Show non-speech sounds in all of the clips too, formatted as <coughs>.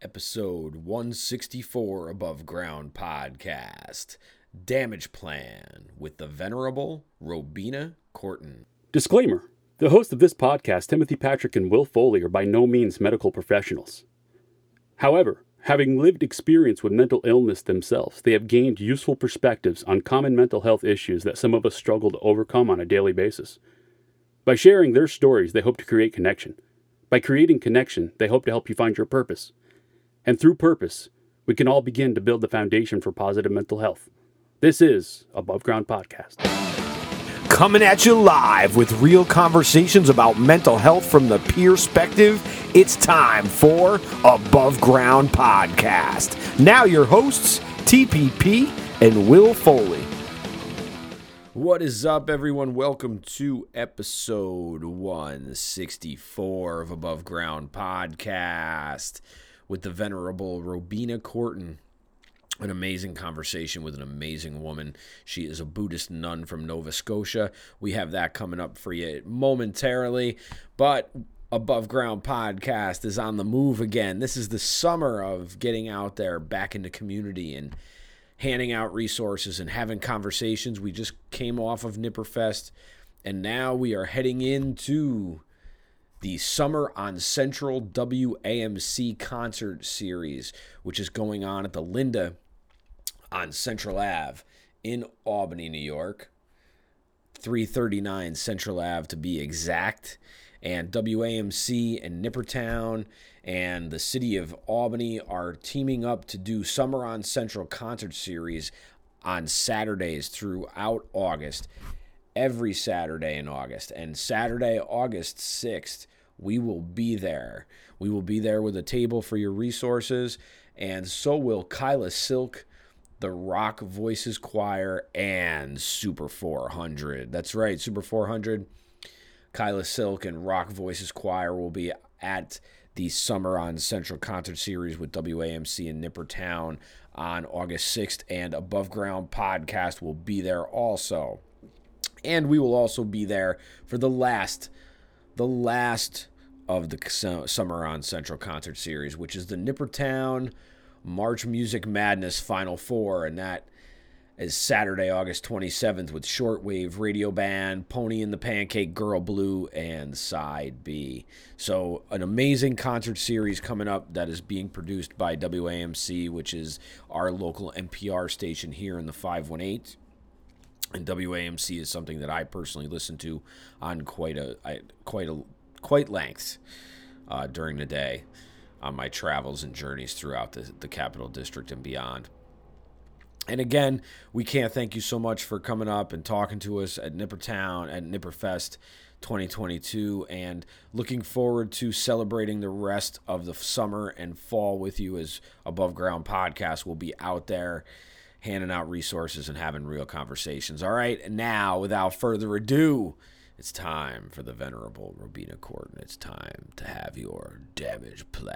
episode 164 Above Ground podcast Damage Plan with the Venerable Robina Courtin. Disclaimer The hosts of this podcast, Timothy Patrick and Will Foley, are by no means medical professionals. However, having lived experience with mental illness themselves, they have gained useful perspectives on common mental health issues that some of us struggle to overcome on a daily basis. By sharing their stories, they hope to create connection. By creating connection, they hope to help you find your purpose. And through purpose, we can all begin to build the foundation for positive mental health. This is Above Ground Podcast. Coming at you live with real conversations about mental health from the peer perspective. It's time for Above Ground Podcast. Now, your hosts, TPP and Will Foley. What is up, everyone? Welcome to episode 164 of Above Ground Podcast with the venerable Robina Courtin. An amazing conversation with an amazing woman. She is a Buddhist nun from Nova Scotia. We have that coming up for you momentarily. But Above Ground Podcast is on the move again. This is the summer of getting out there back into community and handing out resources and having conversations. We just came off of Nipperfest, and now we are heading into the Summer on Central WAMC concert series, which is going on at the Linda on Central Ave in Albany, New York. 339 Central Ave to be exact. And WAMC and Nippertown and the city of Albany are teaming up to do Summer on Central concert series on Saturdays throughout August every Saturday in August. And Saturday, August 6th, we will be there. We will be there with a table for your resources, and so will Kyla Silk, the Rock Voices Choir, and Super 400. That's right, Super 400. Kyla Silk and Rock Voices Choir will be at the Summer on Central concert series with WAMC in Nippertown on August 6th, and Above Ground Podcast will be there also. And we will also be there for the last the last of the Summer on Central concert series, which is the Nippertown March Music Madness Final Four, and that is Saturday, August 27th with Shortwave Radio Band, Pony and the Pancake Girl Blue, and Side B. So, an amazing concert series coming up that is being produced by WAMC, which is our local NPR station here in the 518 and WAMC is something that I personally listen to on quite a quite a quite length uh, during the day on my travels and journeys throughout the, the capital district and beyond. And again, we can't thank you so much for coming up and talking to us at Nippertown at Nipperfest 2022 and looking forward to celebrating the rest of the summer and fall with you as Above Ground Podcast will be out there handing out resources and having real conversations. All right, now without further ado, it's time for the venerable Robina Courtin. It's time to have your damage plan.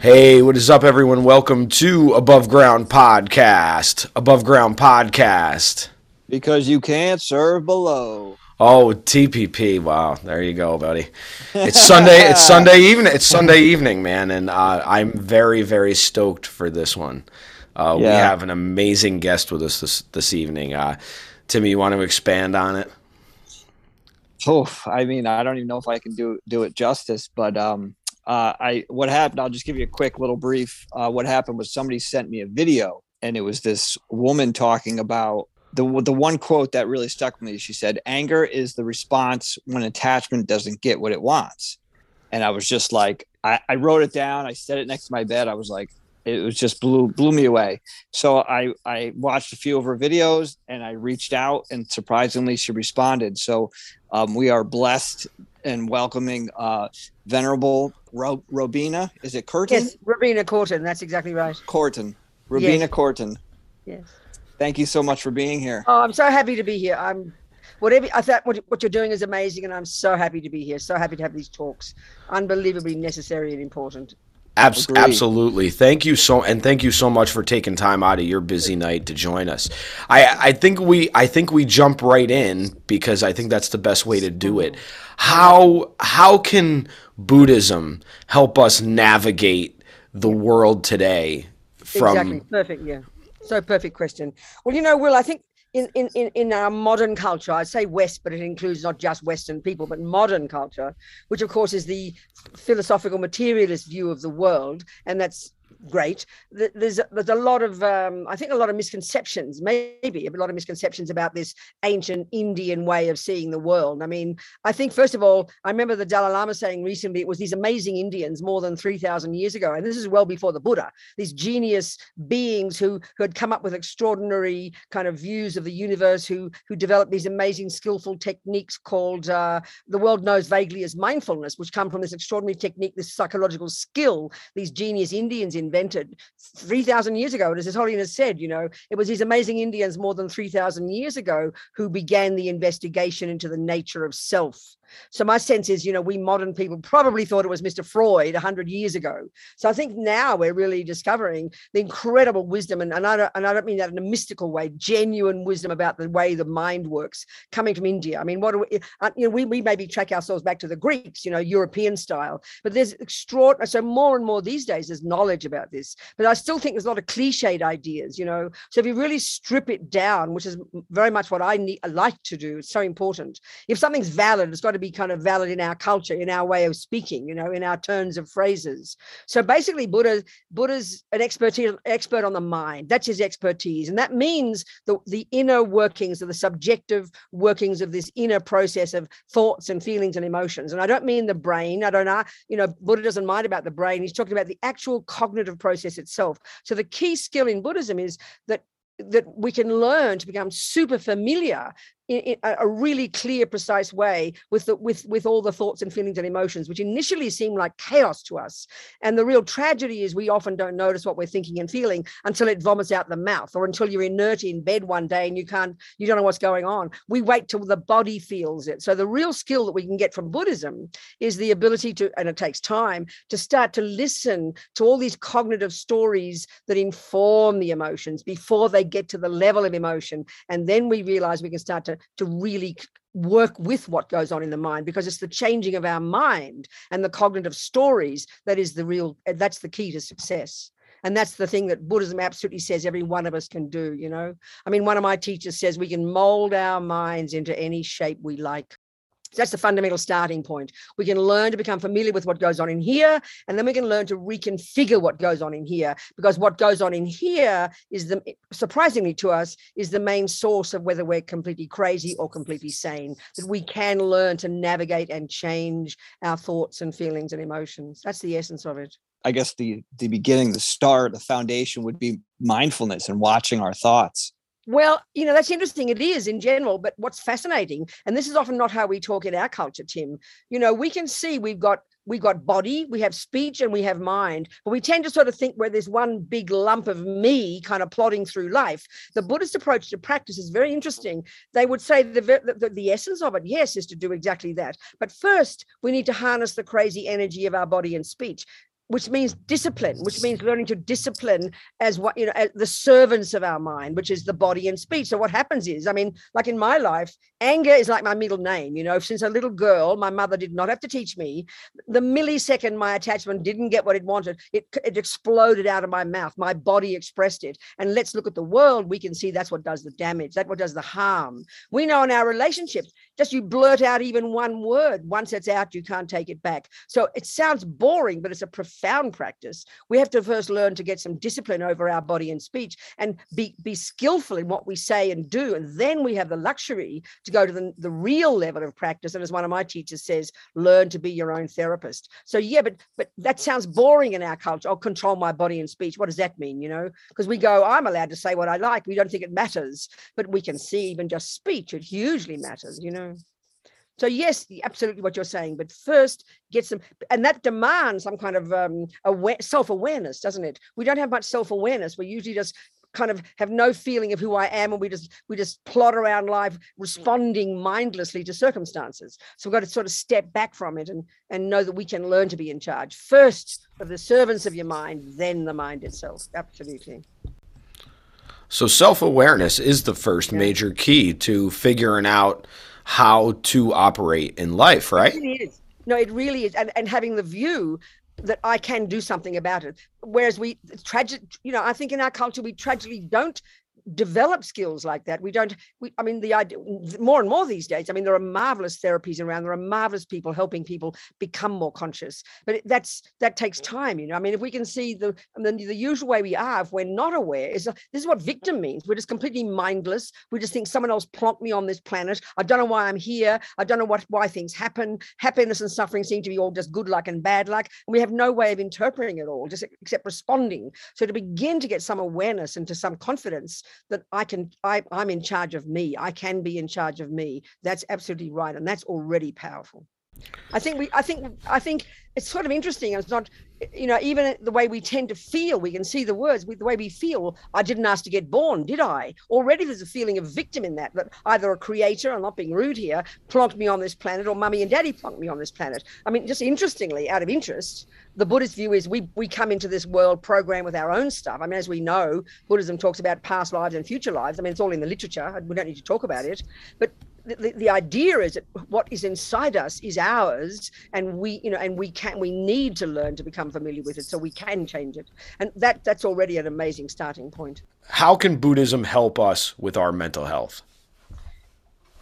Hey, what is up, everyone? Welcome to Above Ground Podcast. Above Ground Podcast. Because you can't serve below. Oh, TPP. Wow, there you go, buddy. It's Sunday. it's Sunday <laughs> evening. It's Sunday evening, man, and uh, I'm very, very stoked for this one. Uh, yeah. We have an amazing guest with us this this evening. Uh, Timmy, you want to expand on it? Oh, I mean, I don't even know if I can do do it justice, but um, uh, I what happened? I'll just give you a quick little brief. Uh, what happened was somebody sent me a video, and it was this woman talking about the the one quote that really stuck with me. She said, "Anger is the response when attachment doesn't get what it wants." And I was just like, I, I wrote it down. I set it next to my bed. I was like, it was just blew blew me away. So I I watched a few of her videos and I reached out and surprisingly she responded. So um, we are blessed and welcoming uh, venerable Ro- Robina. Is it Curtin? Yes, Robina Courtin. That's exactly right. Courtin. Robina yes. Courtin. Yes. Thank you so much for being here. Oh, I'm so happy to be here. I'm whatever I thought what, what you're doing is amazing, and I'm so happy to be here. So happy to have these talks. Unbelievably necessary and important. Abs- absolutely. Thank you so and thank you so much for taking time out of your busy night to join us. I I think we I think we jump right in because I think that's the best way to do it. How how can Buddhism help us navigate the world today from exactly perfect yeah so perfect question well you know will i think in, in, in, our modern culture, I'd say West, but it includes not just Western people, but modern culture, which of course is the philosophical materialist view of the world. And that's great. There's there's a lot of um, I think a lot of misconceptions, maybe a lot of misconceptions about this ancient Indian way of seeing the world. I mean, I think first of all, I remember the Dalai Lama saying recently it was these amazing Indians more than three thousand years ago, and this is well before the Buddha. These genius beings who who had come up with extraordinary kind of views of the universe, who who developed these amazing skillful techniques called uh, the world knows vaguely as mindfulness, which come from this extraordinary technique, this psychological skill these genius Indians invented 3,000 years ago. And as His Holiness said, you know, it was these amazing Indians more than 3,000 years ago who began the investigation into the nature of self. So my sense is, you know, we modern people probably thought it was Mr. Freud 100 years ago. So I think now we're really discovering the incredible wisdom, and, and, I, don't, and I don't mean that in a mystical way, genuine wisdom about the way the mind works coming from India. I mean, what do we, uh, you know, we, we maybe track ourselves back to the Greeks, you know, European style, but there's extraordinary, so more and more these days there's knowledge about this, but I still think there's a lot of cliched ideas, you know. So if you really strip it down, which is very much what I need, like to do, it's so important. If something's valid, it's got to be kind of valid in our culture, in our way of speaking, you know, in our turns of phrases. So basically, Buddha, Buddha's an expert expert on the mind. That's his expertise, and that means the the inner workings of the subjective workings of this inner process of thoughts and feelings and emotions. And I don't mean the brain. I don't know. You know, Buddha doesn't mind about the brain. He's talking about the actual cognitive process itself. So the key skill in Buddhism is that that we can learn to become super familiar in, in a really clear, precise way with the with with all the thoughts and feelings and emotions, which initially seem like chaos to us. And the real tragedy is we often don't notice what we're thinking and feeling until it vomits out the mouth, or until you're inert in bed one day and you can't, you don't know what's going on. We wait till the body feels it. So the real skill that we can get from Buddhism is the ability to, and it takes time, to start to listen to all these cognitive stories that inform the emotions before they get to the level of emotion. And then we realize we can start to, to really work with what goes on in the mind because it's the changing of our mind and the cognitive stories that is the real, uh, that's the key to success. And that's the thing that Buddhism absolutely says every one of us can do, you know. I mean, one of my teachers says we can mold our minds into any shape we like. That's the fundamental starting point. We can learn to become familiar with what goes on in here, and then we can learn to reconfigure what goes on in here. Because what goes on in here is the surprisingly to us is the main source of whether we're completely crazy or completely sane. That we can learn to navigate and change our thoughts and feelings and emotions. That's the essence of it. I guess the the beginning, the start, the foundation would be mindfulness and watching our thoughts. Well, you know, that's interesting. It is in general, but what's fascinating, and this is often not how we talk in our culture, Tim, you know, we can see we've got we've got body, we have speech, and we have mind, but we tend to sort of think where there's one big lump of me kind of plodding through life. The Buddhist approach to practice is very interesting. They would say the, the, the essence of it, yes, is to do exactly that. But first, we need to harness the crazy energy of our body and speech which means discipline, which means learning to discipline as what you know, as the servants of our mind, which is the body and speech. So what happens is, I mean, like in my life, anger is like my middle name. You know, since a little girl, my mother did not have to teach me. The millisecond my attachment didn't get what it wanted, it it exploded out of my mouth. My body expressed it. And let's look at the world. We can see that's what does the damage. That's what does the harm. We know in our relationships, just you blurt out even one word. Once it's out, you can't take it back. So it sounds boring, but it's a profound practice. We have to first learn to get some discipline over our body and speech and be, be skillful in what we say and do. And then we have the luxury to go to the, the real level of practice. And as one of my teachers says, learn to be your own therapist. So yeah, but but that sounds boring in our culture. I'll control my body and speech. What does that mean? You know, because we go, I'm allowed to say what I like. We don't think it matters, but we can see even just speech, it hugely matters, you know. So yes, absolutely what you're saying. But first, get some, and that demands some kind of um, aware, self-awareness, doesn't it? We don't have much self-awareness. We're usually just kind of have no feeling of who I am, and we just we just plod around life, responding mindlessly to circumstances. So we've got to sort of step back from it and and know that we can learn to be in charge first of the servants of your mind, then the mind itself. Absolutely. So self awareness is the first yeah. major key to figuring out how to operate in life, right? It really is. No, it really is. And, and having the view that I can do something about it. Whereas we tragic, you know, I think in our culture we tragically don't develop skills like that. We don't. We, I mean, the idea more and more these days. I mean, there are marvelous therapies around. There are marvelous people helping people become more conscious. But it, that's that takes time. You know, I mean, if we can see the the, the usual way we are, if we're not aware, is uh, this is what victim means. We're just completely mindless. We just think someone else plonked me on this planet. I don't know why I'm here. I don't know what why things happen. Happiness and suffering seem to be all just good luck and bad luck, and we have no way of interpreting it all, just except responding. So to begin to get some awareness and to some confidence that I can, I, I'm in charge of me. I can be in charge of me. That's absolutely right. And that's already powerful. I think we, I think, I think it's sort of interesting. It's not, you know, even the way we tend to feel, we can see the words, the way we feel. I didn't ask to get born, did I? Already there's a feeling of victim in that, that either a creator, I'm not being rude here, plonked me on this planet, or mummy and daddy plonked me on this planet. I mean, just interestingly, out of interest, the Buddhist view is we we come into this world programmed with our own stuff. I mean, as we know, Buddhism talks about past lives and future lives. I mean, it's all in the literature. We don't need to talk about it. But the, the idea is that what is inside us is ours and we you know and we can we need to learn to become familiar with it so we can change it and that that's already an amazing starting point how can buddhism help us with our mental health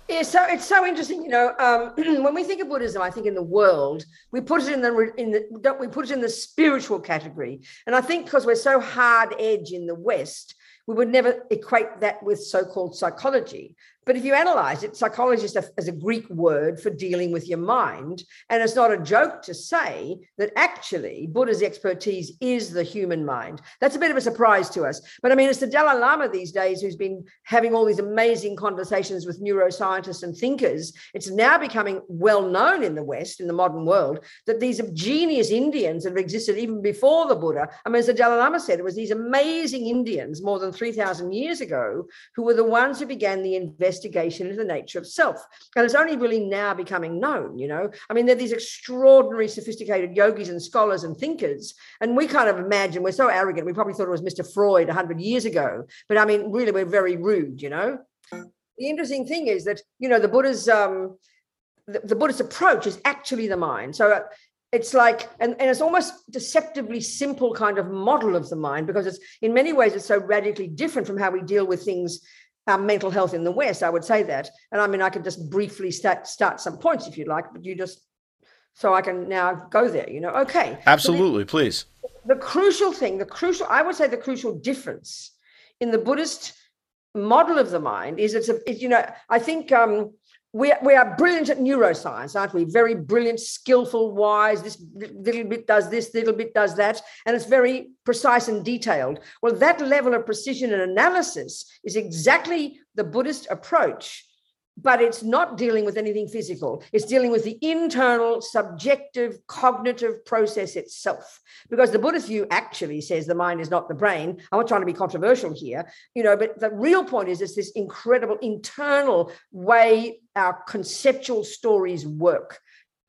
yeah, so it's so interesting, you know. Um, <clears throat> when we think of Buddhism, I think in the world we put it in the in the don't we put it in the spiritual category, and I think because we're so hard edge in the West, we would never equate that with so-called psychology. But if you analyze it, psychology is a, Greek word for dealing with your mind. And it's not a joke to say that actually Buddha's expertise is the human mind. That's a bit of a surprise to us. But I mean, it's the Dalai Lama these days who's been having all these amazing conversations with neuroscientists and thinkers. It's now becoming well known in the West, in the modern world, that these genius Indians that have existed even before the Buddha. I mean, as the Dalai Lama said, it was these amazing Indians more than 3,000 years ago who were the ones who began the investment investigation into the nature of self. And it's only really now becoming known, you know. I mean, they're these extraordinary, sophisticated yogis and scholars and thinkers. And we kind of imagine we're so arrogant, we probably thought it was Mr. Freud 100 years ago. But I mean, really, we're very rude, you know. The interesting thing is that, you know, the Buddha's um, the, the Buddhist approach is actually the mind. So uh, it's like and, and it's almost deceptively simple kind of model of the mind because it's in many ways it's so radically different from how we deal with things um, mental health in the West. I would say that. And I mean, I could just briefly start, start some points if you'd like, but you just, so I can now go there, you know, okay. Absolutely, so the, please. The crucial thing, the crucial, I would say the crucial difference in the Buddhist model of the mind is it's a, it, you know, I think um, we, we are brilliant at neuroscience, aren't we? Very brilliant, skillful, wise. This little bit does this, little bit does that. And it's very precise and detailed. Well, that level of precision and analysis is exactly the Buddhist approach but it's not dealing with anything physical. It's dealing with the internal, subjective, cognitive process itself. Because the Buddhist view actually says the mind is not the brain. I'm not trying to be controversial here, you know, but the real point is it's this incredible internal way our conceptual stories work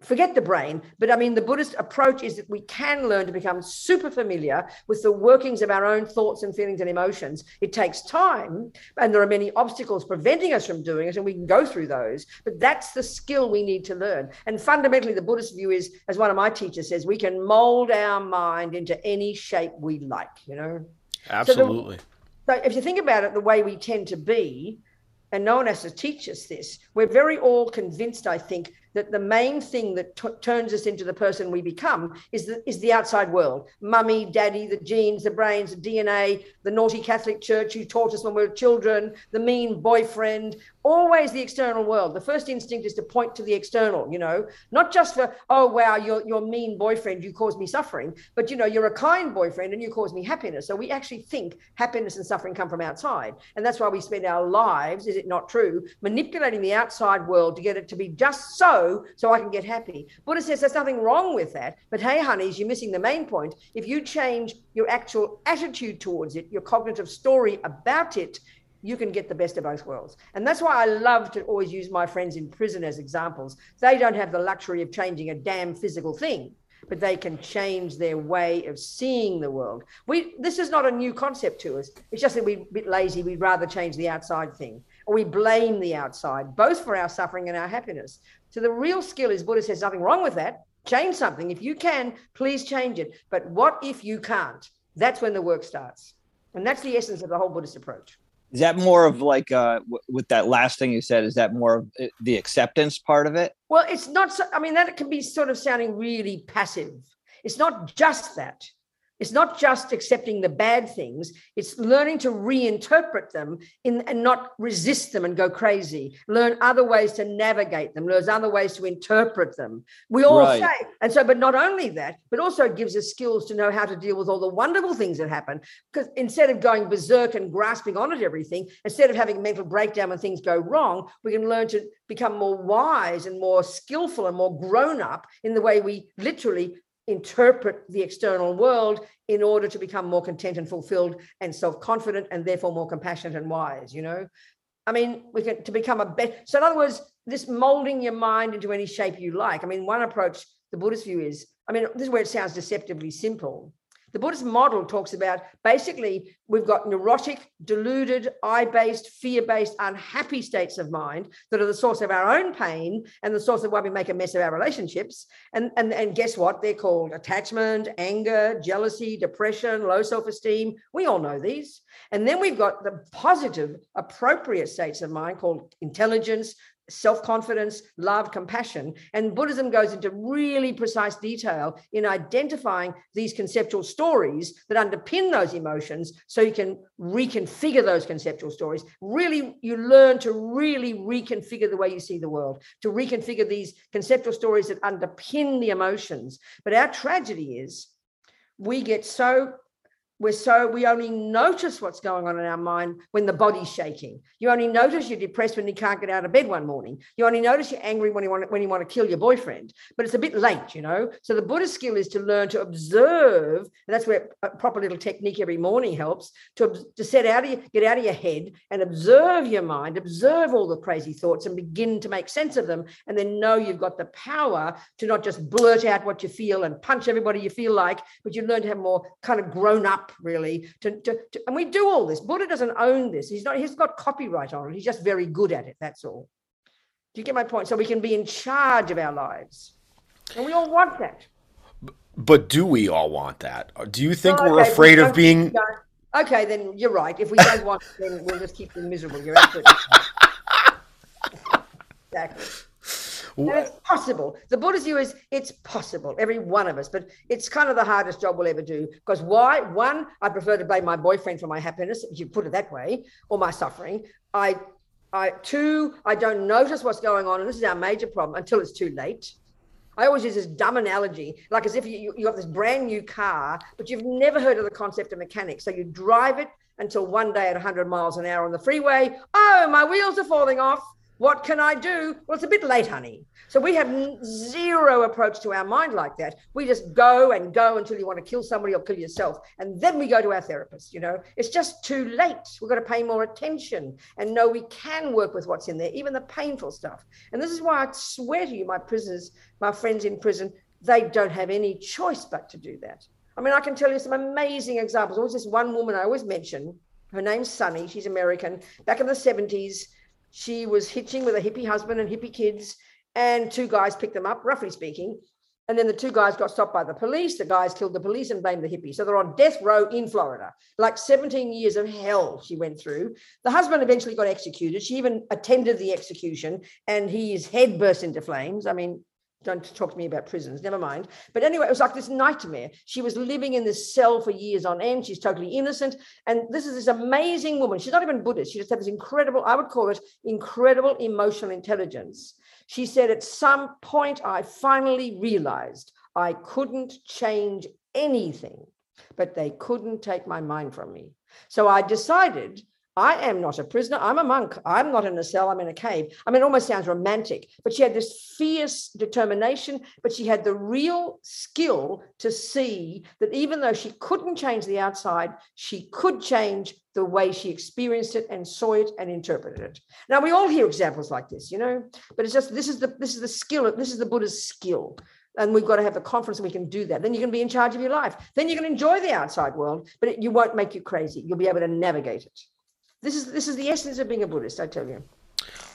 forget the brain, but I mean, the Buddhist approach is that we can learn to become super familiar with the workings of our own thoughts and feelings and emotions. It takes time, and there are many obstacles preventing us from doing it, and we can go through those. But that's the skill we need to learn. And fundamentally, the Buddhist view is, as one of my teachers says, we can mold our mind into any shape we like, you know? Absolutely. So, the, so if you think about it, the way we tend to be, and no one has to teach us this. We're very all convinced, I think, that the main thing that t- turns us into the person we become is the, is the outside world. Mummy, daddy, the genes, the brains, the DNA, the naughty Catholic Church who taught us when we were children, the mean boyfriend, always the external world. The first instinct is to point to the external, you know, not just for, oh, wow, you're, mean boyfriend, you cause me suffering, but, you know, you're a kind boyfriend and you cause me happiness. So we actually think happiness and suffering come from outside. And that's why we spend our lives, is it not true, manipulating the outside world to get it to be just so so I can get happy. Buddha says there's nothing wrong with that. But hey, honeys, you're missing the main point. If you change your actual attitude towards it, your cognitive story about it, you can get the best of both worlds. And that's why I love to always use my friends in prison as examples. They don't have the luxury of changing a damn physical thing, but they can change their way of seeing the world. We this is not a new concept to us. It's just that we're a bit lazy. We'd rather change the outside thing. Or we blame the outside, both for our suffering and our happiness. So the real skill is Buddha says nothing wrong with that. Change something. If you can, please change it. But what if you can't? That's when the work starts. And that's the essence of the whole Buddhist approach is that more of like uh w- with that last thing you said is that more of uh, the acceptance part of it? Well it's not so, i mean that can be sort of sounding really passive. It's not just that it's not just accepting the bad things, it's learning to reinterpret them in, and not resist them and go crazy. Learn other ways to navigate them, learn other ways to interpret them. We all right. say, and so, but not only that, but also it gives us skills to know how to deal with all the wonderful things that happen. Because instead of going berserk and grasping on at everything, instead of having a mental breakdown when things go wrong, we can learn to become more wise and more skillful and more grown up in the way we literally interpret the external world in order to become more content and fulfilled and self-confident and therefore more compassionate and wise you know? I mean we can to become a better so in other words this molding your mind into any shape you like. I mean one approach the buddhist view is i mean this is where it sounds deceptively simple the Buddhist model talks about basically we've got neurotic, deluded, I based, fear based, unhappy states of mind that are the source of our own pain and the source of why we make a mess of our relationships. And, and, and guess what? They're called attachment, anger, jealousy, depression, low self esteem. We all know these. And then we've got the positive, appropriate states of mind called intelligence, self confidence, love, compassion. And Buddhism goes into really precise detail in identifying these conceptual stories that underpin those emotions so you can reconfigure those conceptual stories. Really, you learn to really reconfigure the way you see the world, to reconfigure these conceptual stories that underpin the emotions. But our tragedy is we get so we're so we only notice what's going on in our mind when the body's shaking. You only notice you're depressed when you can't get out of bed one morning. You only notice you're angry when you want when you want to kill your boyfriend. But it's a bit late, you know. So the Buddhist skill is to learn to observe, and that's where a proper little technique every morning helps to to set out of your, get out of your head and observe your mind, observe all the crazy thoughts, and begin to make sense of them, and then know you've got the power to not just blurt out what you feel and punch everybody you feel like, but you learn to have more kind of grown up really to, to, to, and we do all this. Buddha doesn't own this. He's not he's got copyright on it. He's just very good at it that's all. Do you get my point? So we can be in charge of our lives. And we all want that. But do we all want that? Uh, do you think oh, okay, we're afraid we of being okay then you're right. If we don't want it then we'll just keep them miserable. You're absolutely <laughs> right. Exactly it's possible. The Buddha's view is it's possible, every one of us, but it's kind of the hardest job we'll ever do. Because why? One, I prefer to blame my boyfriend for my happiness, if you put it that way, or my suffering. I, I two, I don't notice what's going on, and this is our major problem until it's too late. I always use this dumb analogy, like as if you, you got this brand new car, but you've never heard of the concept of mechanics. So you drive it until one day at 100 miles an hour on the freeway. Oh, my wheels are falling off. What can I do? Well, it's a bit late, honey. So we have zero approach to our mind like that. We just go and go until you want to kill somebody or kill yourself. And then we go to our therapist. You know, it's just too late. We've got to pay more attention and know we can work with what's in there, even the painful stuff. And this is why I swear to you, my prisoners, my friends in prison, they don't have any choice but to do that. I mean, I can tell you some amazing examples. There was this one woman I always mention. Her name's Sunny. She's American. Back in the 70s, she was hitching with a hippie husband and hippie kids, and two guys picked them up, roughly speaking. And then the two guys got stopped by the police. The guys killed the police and blamed the hippie. So they're on death row in Florida. Like 17 years of hell she went through. The husband eventually got executed. She even attended the execution and his head burst into flames. I mean, don't talk to me about prisons, never mind. But anyway, it was like this nightmare. She was living in this cell for years on end. She's totally innocent. And this is this amazing woman. She's not even Buddhist. She just had this incredible, I would call it incredible emotional intelligence. She said, At some point, I finally realized I couldn't change anything, but they couldn't take my mind from me. So I decided I am not a prisoner. I'm a monk. I'm not in a cell. I'm in a cave. I mean, it almost sounds romantic, but she had this fierce determination, but she had the real skill to see that even though she couldn't change the outside, she could change the way she experienced it and saw it and interpreted it. Now we all hear examples like this, you know, but it's just this is the this is the skill, this is the Buddha's skill. And we've got to have the confidence we can do that. Then you can be in charge of your life. Then you can enjoy the outside world, but it, you won't make you crazy. You'll be able to navigate it. This is this is the essence of being a Buddhist, I tell you.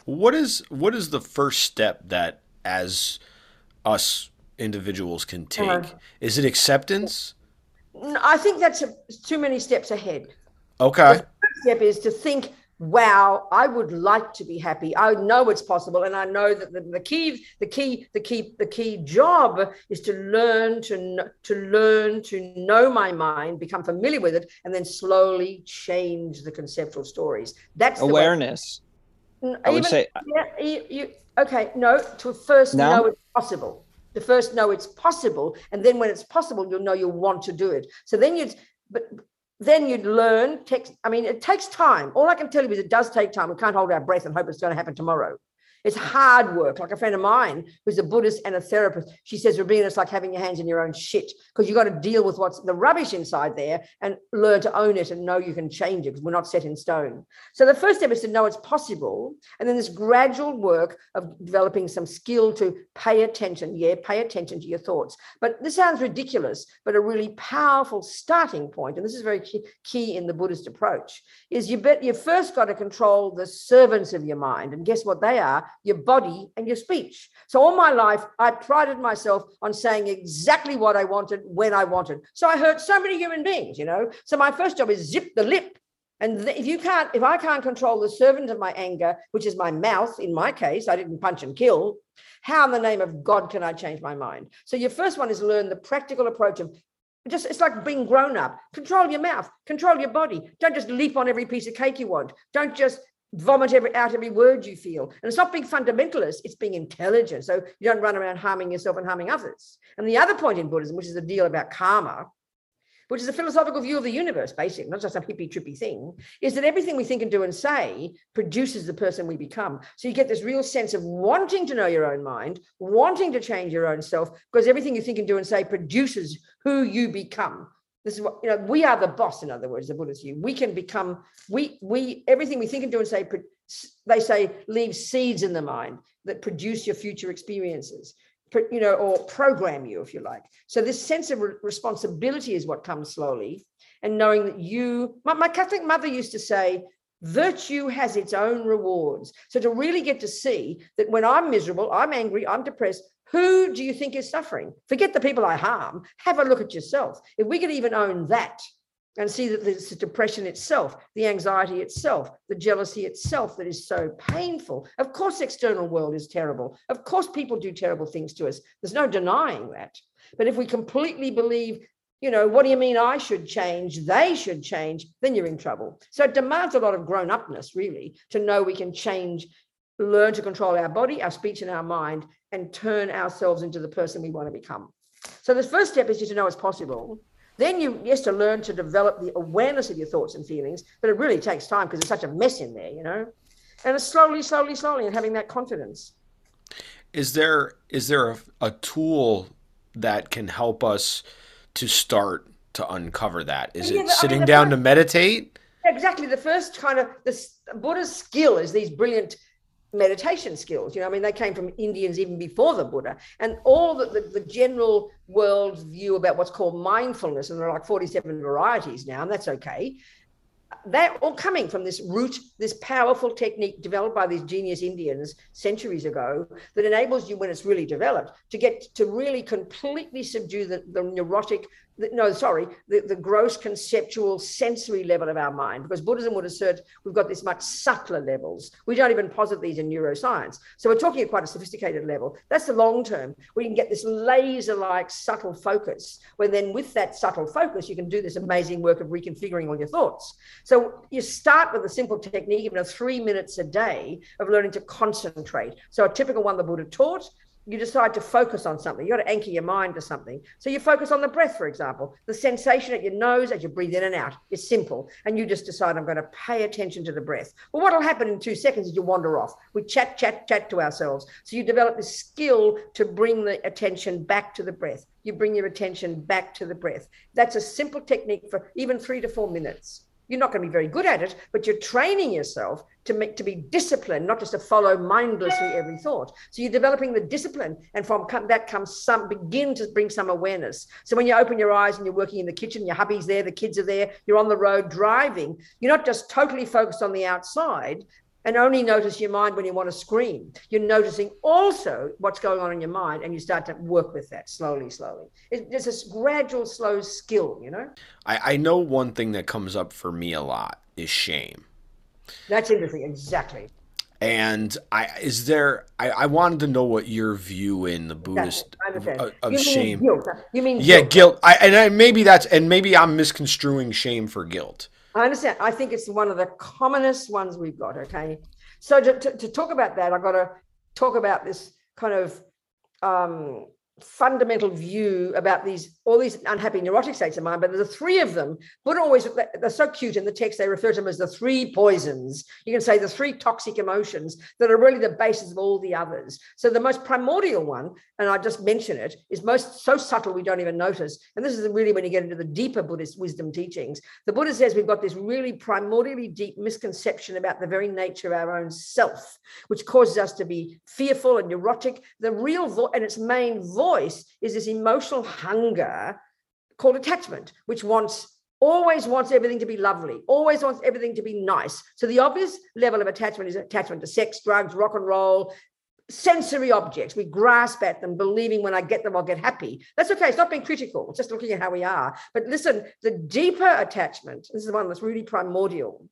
What is what is the first step that as us individuals can take? Uh, is it acceptance? I think that's a, too many steps ahead. Okay. The first step is to think wow i would like to be happy. I know it's possible and i know that the, the, key the key the key the key job is to learn to to learn to know my mind become familiar with it and then slowly change the conceptual stories. That's awareness. I would say yeah, you, you, okay no to first no? know it's possible. To first know it's possible and then when it's possible you'll know you want to do it. So then you but then you'd learn text. I mean, it takes time. All I can tell you is it does take time. We can't hold our breath and hope it's going to happen tomorrow. It's hard work. Like a friend of mine who's a Buddhist and a therapist, she says, Robina, it's like having your hands in your own shit because you've got to deal with what's the rubbish inside there and learn to own it and know you can change it because we're not set in stone. So the first step is to know it's possible. And then this gradual work of developing some skill to pay attention. Yeah, pay attention to your thoughts. But this sounds ridiculous, but a really powerful starting point, and this is very key, in the Buddhist approach, is you bet you first got to control the servants of your mind. And guess what they are? Your body, and your speech. So all my life, I prided myself on saying exactly what I wanted when I wanted. So I hurt so many human beings, you know. So my first job is zip the lip. And if you can't, if I can't control the servant of my anger, which is my mouth, in my case, I didn't punch and kill. How in the name of God can I change my mind? So your first one is learn the practical approach of just it's like being grown up control your mouth control your body don't just leap on every piece of cake you want don't just vomit every, out every word you feel. And it's not being fundamentalist, it's being intelligent. So you don't run around harming yourself and harming others. And the other point in Buddhism, which is the deal about karma, which is a philosophical view of the universe, basically, not just some hippie trippy thing, is that everything we think and do and say produces the person we become. So you get this real sense of wanting to know your own mind, wanting to change your own self, because everything you think and do and say produces who you become. This is what you know. We are the boss, in other words, the buddha's view. We can become we we everything we think and do and say. They say leave seeds in the mind that produce your future experiences, you know, or program you, if you like. So this sense of responsibility is what comes slowly, and knowing that you. My, my Catholic mother used to say, virtue has its own rewards. So to really get to see that when I'm miserable, I'm angry, I'm depressed, who do you think is suffering? Forget the people I harm. Have a look at yourself. If we could even own that and see that it's the depression itself, the anxiety itself, the jealousy itself that is so painful. Of course, external world is terrible. Of course, people do terrible things to us. There's no denying that. But if we completely believe, you know, what do you mean I should change? They should change, then you're in trouble. So it demands a lot of grown upness, really, to know we can change learn to control our body, our speech, and our mind, and turn ourselves into the person we want to become. So the first step is just to know it's possible. Then you yes to learn to develop the awareness of your thoughts and feelings, but it really takes time because there's such a mess in there, you know. And it's slowly, slowly, slowly, and having that confidence. Is there is there a, a tool that can help us to start to uncover that? Is oh, yeah, it sitting I mean, down first, to meditate? Exactly. The first kind of the Buddha's skill is these brilliant meditation skills. You know, I mean, they came from Indians even before the Buddha, and all the, the, the general world view about what's called mindfulness, and there are like 47 varieties now, and that's okay. They're all coming from this root, this powerful technique developed by these genius Indians centuries ago that enables you, when it's really developed, to get to really completely subdue the, the neurotic no, sorry, the, the gross conceptual sensory level of our mind, because Buddhism would assert we've got this much subtler levels. We don't even posit these in neuroscience. So we're talking at quite a sophisticated level. That's the long term. We can get this laser like subtle focus, where then with that subtle focus, you can do this amazing work of reconfiguring all your thoughts. So you start with a simple technique, even a three minutes a day of learning to concentrate. So a typical one the Buddha taught you decide to focus on something. You got to anchor your mind to something. So you focus on the breath, for example, the sensation at your nose as you breathe in and out. It's simple. And you just decide, I'm going to pay attention to the breath. Well, what will happen in two seconds is you wander off. We chat, chat, chat to ourselves. So you develop this skill to bring the attention back to the breath. You bring your attention back to the breath. That's a simple technique for even three to four minutes. You're not going to be very good at it, but you're training yourself to make to be disciplined, not just to follow mindlessly every thought. So you're developing the discipline, and from that comes some begin to bring some awareness. So when you open your eyes and you're working in the kitchen, your hubby's there, the kids are there, you're on the road driving. You're not just totally focused on the outside, and only notice your mind when you want to scream. You're noticing also what's going on in your mind, and you start to work with that slowly, slowly. It's this gradual, slow skill, you know. I, I know one thing that comes up for me a lot is shame. That's interesting. Exactly. And I is there I, I wanted to know what your view in the Buddhist of, of you shame. Guilt. You mean yeah, guilt. guilt. I and I, maybe that's and maybe I'm misconstruing shame for guilt. I understand. I think it's one of the commonest ones we've got. Okay. So to, to, to talk about that, I've got to talk about this kind of um, fundamental view about these all these unhappy neurotic states of mind but the three of them but always they're so cute in the text they refer to them as the three poisons. You can say the three toxic emotions that are really the basis of all the others. So the most primordial one and i just mention it is most so subtle we don't even notice. And this is really when you get into the deeper buddhist wisdom teachings. The buddha says we've got this really primordially deep misconception about the very nature of our own self which causes us to be fearful and neurotic. The real vo- and its main voice voice is this emotional hunger called attachment, which wants always wants everything to be lovely, always wants everything to be nice. So the obvious level of attachment is attachment to sex, drugs, rock and roll, sensory objects. We grasp at them, believing when I get them, I'll get happy. That's okay. It's not being critical. It's just looking at how we are. But listen, the deeper attachment, this is the one that's really primordial,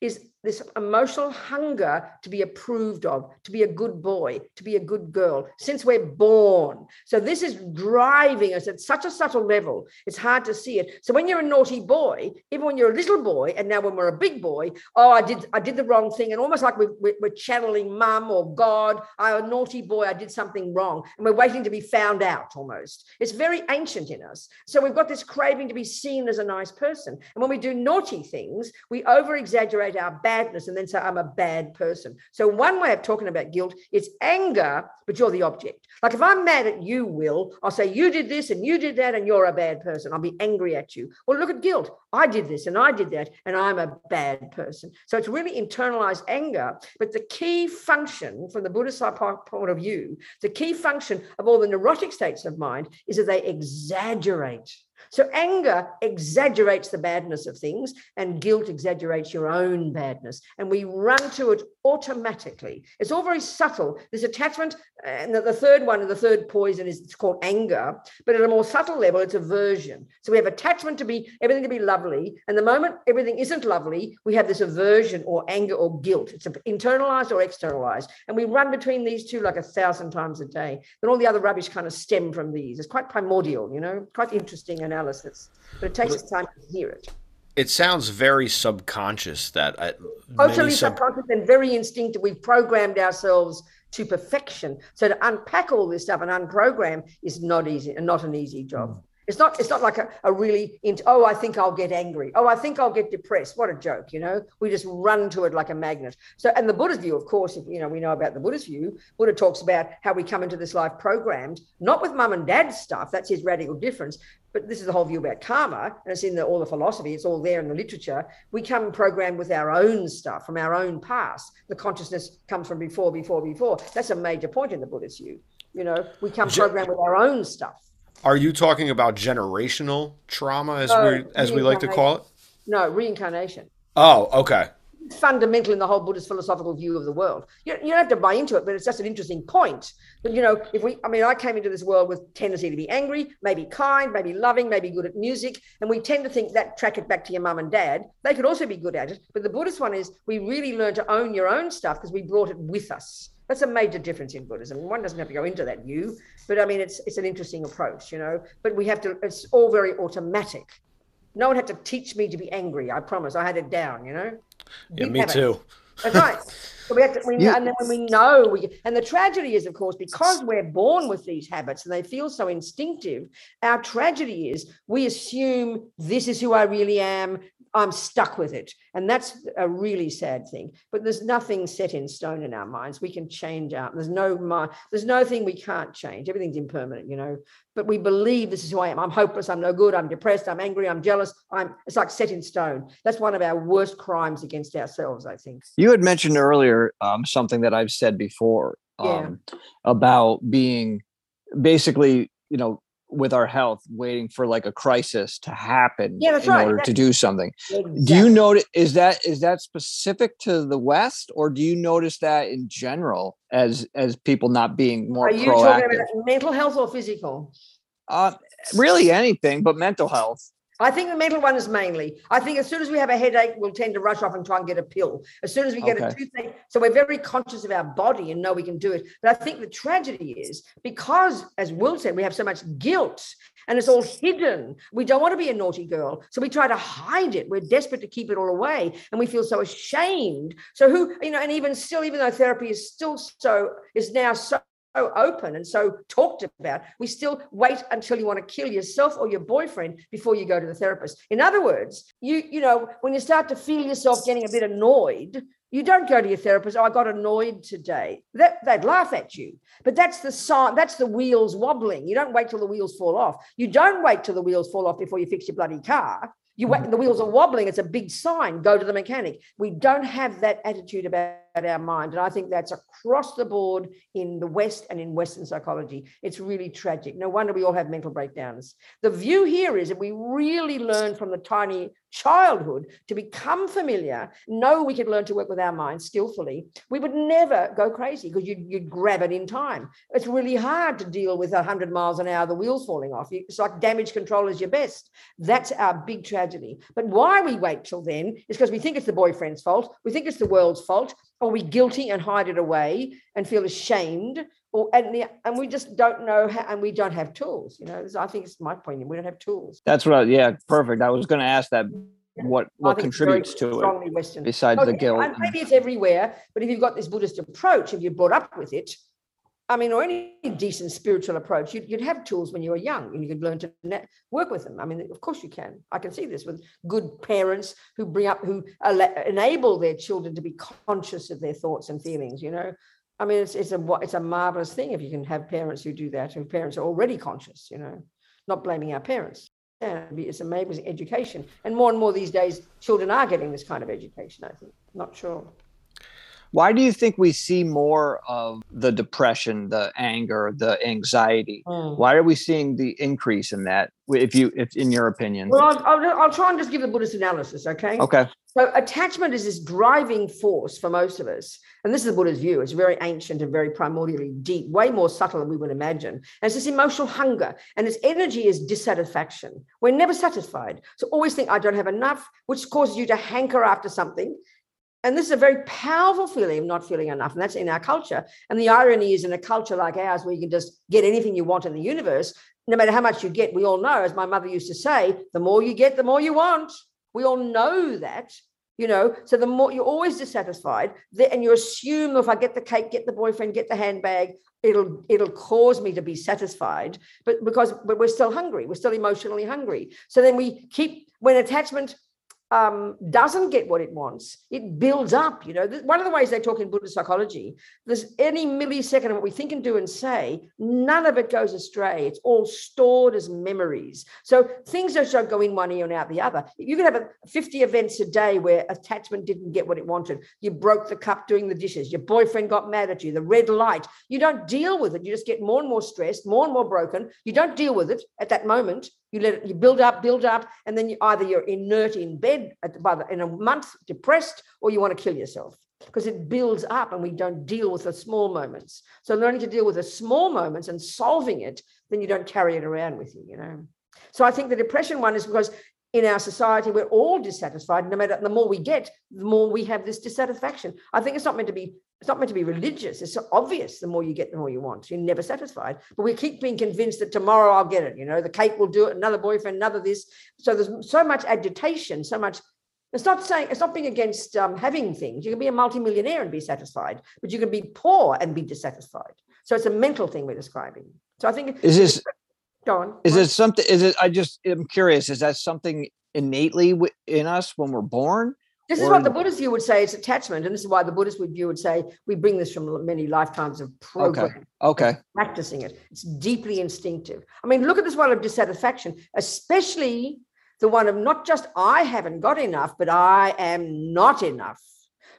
is this emotional hunger to be approved of, to be a good boy, to be a good girl, since we're born. So this is driving us at such a subtle level, it's hard to see it. So when you're a naughty boy, even when you're a little boy, and now when we're a big boy, oh, I did, I did the wrong thing, and almost like we're, we're channeling mum or God, I'm a naughty boy, I did something wrong, and we're waiting to be found out almost. It's very ancient in us. So we've got this craving to be seen as a nice person, and when we do naughty things, we over exaggerate our bad badness and then say, I'm a bad person. So, one way of talking about guilt is anger, but you're the object. Like if I'm mad at you, Will, I'll say, You did this and you did that, and you're a bad person. I'll be angry at you. Well, look at guilt. I did this and I did that, and I'm a bad person. So, it's really internalized anger. But the key function from the Buddhist point of view, the key function of all the neurotic states of mind is that they exaggerate so anger exaggerates the badness of things, and guilt exaggerates your own badness. And we run to it automatically. It's all very subtle. This attachment, uh, and the, third one, and the third poison is it's called anger, but at a more subtle level, it's aversion. So we have attachment to be everything to be lovely, and the moment everything isn't lovely, we have this aversion or anger or guilt. It's internalized or externalized, and we run between these two like a thousand times a day. Then all the other rubbish kind of stem from these. It's quite primordial, you know, quite interesting analysis, but it takes us time to hear it. It sounds very subconscious that I, totally sub- subconscious and very instinctive. We've programmed ourselves to perfection. So to unpack all this stuff and unprogram is not easy and not an easy job. Mm. It's not. It's not like a, a really. Into, oh, I think I'll get angry. Oh, I think I'll get depressed. What a joke, you know. We just run to it like a magnet. So, and the Buddha's view, of course, if you know, we know about the Buddha's view. Buddha talks about how we come into this life programmed, not with mum and dad's stuff. That's his radical difference. But this is the whole view about karma, and it's in the, all the philosophy. It's all there in the literature. We come programmed with our own stuff from our own past. The consciousness comes from before, before, before. That's a major point in the Buddhist view. You know, we come programmed with our own stuff. Are you talking about generational trauma, as we as we like to call it? No, reincarnation. Oh, okay. Fundamental in the whole Buddhist philosophical view of the world. You, you don't have to buy into it, but it's just an interesting point. But you know, if we, I mean, I came into this world with tendency to be angry, maybe kind, maybe loving, maybe good at music, and we tend to think that track it back to your mum and dad. They could also be good at it, but the Buddhist one is we really learn to own your own stuff because we brought it with us. That's a major difference in Buddhism. One doesn't have to go into that view, but I mean, it's it's an interesting approach, you know. But we have to. It's all very automatic. No one had to teach me to be angry. I promise. I had it down, you know. Yeah, me too. That's right. So we have to, we, and then when we know we and the tragedy is, of course, because we're born with these habits and they feel so instinctive. Our tragedy is we assume this is who I really am. I'm stuck with it. And that's a really sad thing. But there's nothing set in stone in our minds. We can change out. There's no mind, there's no thing we can't change. Everything's impermanent, you know. But we believe this is who I am. I'm hopeless, I'm no good, I'm depressed, I'm angry, I'm jealous. I'm it's like set in stone. That's one of our worst crimes against ourselves, I think. You had mentioned earlier um, something that I've said before um, yeah. about being basically, you know, with our health waiting for like a crisis to happen yeah, in right. order that's, to do something exactly. do you notice is that is that specific to the west or do you notice that in general as as people not being more are you proactive? talking about mental health or physical uh really anything but mental health I think the mental one is mainly. I think as soon as we have a headache, we'll tend to rush off and try and get a pill. As soon as we get okay. a toothache, so we're very conscious of our body and know we can do it. But I think the tragedy is because, as Will said, we have so much guilt and it's all hidden. We don't want to be a naughty girl, so we try to hide it. We're desperate to keep it all away, and we feel so ashamed. So who, you know, and even still, even though therapy is still so is now so so open and so talked about, we still wait until you want to kill yourself or your boyfriend before you go to the therapist. In other words, you you know when you start to feel yourself getting a bit annoyed, you don't go to your therapist. Oh, I got annoyed today. That they'd laugh at you. But that's the sign. That's the wheels wobbling. You don't wait till the wheels fall off. You don't wait till the wheels fall off before you fix your bloody car. You wait, mm-hmm. the wheels are wobbling. It's a big sign. Go to the mechanic. We don't have that attitude about our mind. And I think that's across the board in the West and in Western psychology. It's really tragic. No wonder we all have mental breakdowns. The view here is that we really learn from the tiny childhood to become familiar, know we could learn to work with our minds skillfully, we would never go crazy because you'd, you'd grab it in time. It's really hard to deal with 100 miles an hour, the wheels falling off. It's like damage control is your best. That's our big tragedy. But why we wait till then is because we think it's the boyfriend's fault, we think it's the world's fault, or we guilty and hide it away and feel ashamed or and, the, and we just don't know how and we don't have tools you know i think it's my point we don't have tools that's right yeah perfect i was going to ask that what what contributes to it Western. besides okay. the guilt and maybe it's everywhere but if you've got this buddhist approach if you're brought up with it I mean, or any decent spiritual approach, you'd, you'd, have tools when you were young and you could learn to work with them. I mean, of course you can. I can see this with good parents who bring up, who enable their children to be conscious of their thoughts and feelings, you know. I mean, it's, it's a it's a marvelous thing if you can have parents who do that, and parents are already conscious, you know, not blaming our parents. And it's amazing education, and more and more these days, children are getting this kind of education. I think, not sure. Why do you think we see more of the depression, the anger, the anxiety? Mm. Why are we seeing the increase in that? If you, if in your opinion, well, I'll, I'll, I'll try and just give the Buddhist analysis. Okay. Okay. So attachment is this driving force for most of us. And this is the Buddha's view. It's very ancient and very primordially deep, way more subtle than we would imagine. And it's this emotional hunger. And its energy is dissatisfaction. We're never satisfied. So always think, I don't have enough, which causes you to hanker after something. And this is a very powerful feeling of not feeling enough. And that's in our culture. And the irony is in a culture like ours, where you can just get anything you want in the universe, no matter how much you get, we all know, as my mother used to say, the more you get, the more you want. We all know that, you know. So the more you're always dissatisfied, and you assume if I get the cake, get the boyfriend, get the handbag, it'll it'll cause me to be satisfied. But because but we're still hungry, we're still emotionally hungry. So then we keep when attachment um, doesn't get what it wants, it builds up. You know, one of the ways they talk in Buddhist psychology, there's any millisecond of what we think and do and say, none of it goes astray. It's all stored as memories. So things just don't go in one ear and out the other. You could have 50 events a day where attachment didn't get what it wanted. You broke the cup doing the dishes. Your boyfriend got mad at you. The red light. You don't deal with it. You just get more and more stressed, more and more broken. You don't deal with it at that moment. You let it, you build up, build up, and then you either you're inert in bed at, by the, in a month, depressed, or you want to kill yourself because it builds up and we don't deal with the small moments. So learning to deal with the small moments and solving it, then you don't carry it around with you, you know. So I think the depression one is because in our society we're all dissatisfied. No matter the more we get, the more we have this dissatisfaction. I think it's not meant to be it's not meant to be religious. It's so obvious. The more you get, the more you want. You're never satisfied. But we keep being convinced that tomorrow I'll get it. You know, the cake will do it. Another boyfriend, another this. So there's so much agitation, so much It's not saying it's not being against um, having things. You can be a multimillionaire and be satisfied, but you can be poor and be dissatisfied. So it's a mental thing we're describing. So I think Is this go on. is it something? Is it? I just am curious. Is that something innately in us when we're born? This is what the Buddhist view would say it's attachment, and this is why the Buddhist would view would say we bring this from many lifetimes of program. Okay. practicing it. It's deeply instinctive. I mean, look at this one of dissatisfaction, especially the one of not just I haven't got enough, but I am not enough.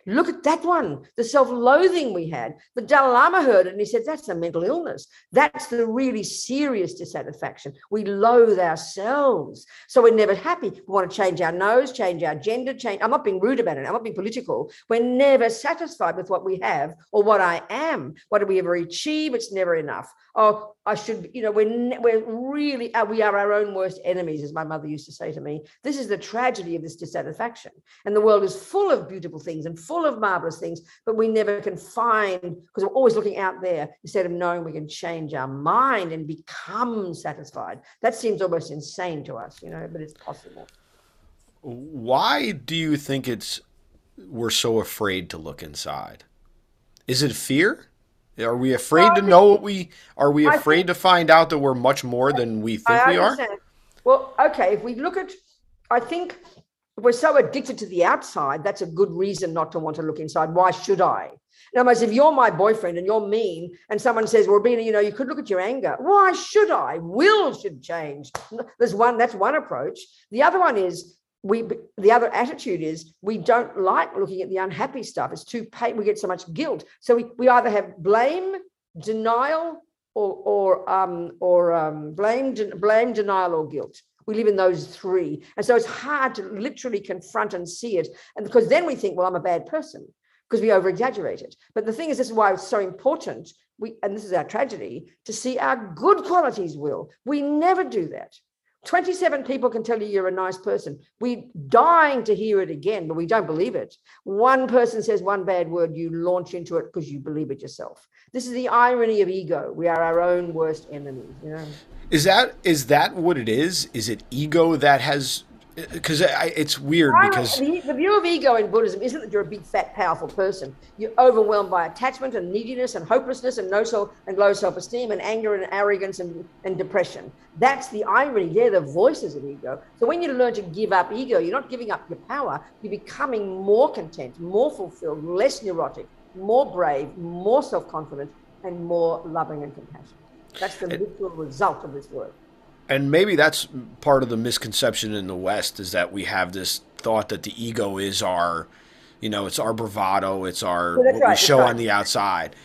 Look at that one, the self loathing we had. The Dalai Lama heard it and he said, That's a mental illness. That's the really serious dissatisfaction. We loathe ourselves. So we're never happy. We want to change our nose, change our gender, change. I'm not being rude about it. I'm not being political. We're never satisfied with what we have or what I am. What do we ever achieve? It's never enough. Oh, I should, you know, we're, we're really, uh, we are our own worst enemies, as my mother used to say to me. This is the tragedy of this dissatisfaction. And the world is full of beautiful things and full of marvelous things, but we never can find, because we're always looking out there instead of knowing we can change our mind and become satisfied. That seems almost insane to us, you know, but it's possible. Why do you think it's we're so afraid to look inside? Is it fear? Are we afraid to know what we are we afraid to find out that we're much more than we think we are? Well, okay, if we look at, I think we're so addicted to the outside, that's a good reason not to want to look inside. Why should I? In other words, if you're my boyfriend and you're mean, and someone says, "Well, Bina, you know, you could look at your anger." Why should I? Will should change. There's one. That's one approach. The other one is we. The other attitude is we don't like looking at the unhappy stuff. It's too pain. We get so much guilt. So we, we either have blame, denial, or or um or um blame, blame, denial, or guilt. We live in those three, and so it's hard to literally confront and see it. And because then we think, well, I'm a bad person because we over exaggerate it. But the thing is, this is why it's so important. We and this is our tragedy to see our good qualities. Will we never do that? 27 people can tell you you're a nice person. We're dying to hear it again, but we don't believe it. One person says one bad word, you launch into it because you believe it yourself. This is the irony of ego. We are our own worst enemies, you know. Is that is that what it is? Is it ego that has because it's weird Irony- because the, the view of ego in Buddhism isn't that you're a big, fat, powerful person. You're overwhelmed by attachment and neediness and hopelessness and no self and low self-esteem and anger and arrogance and, and depression. That's the irony. They're the voices of ego. So when you learn to give up ego, you're not giving up your power. You're becoming more content, more fulfilled, less neurotic, more brave, more self-confident, and more loving and compassionate. That's the literal result of this work. And maybe that's part of the misconception in the West is that we have this thought that the ego is our, you know, it's our bravado, it's our what right, we show right. on the outside.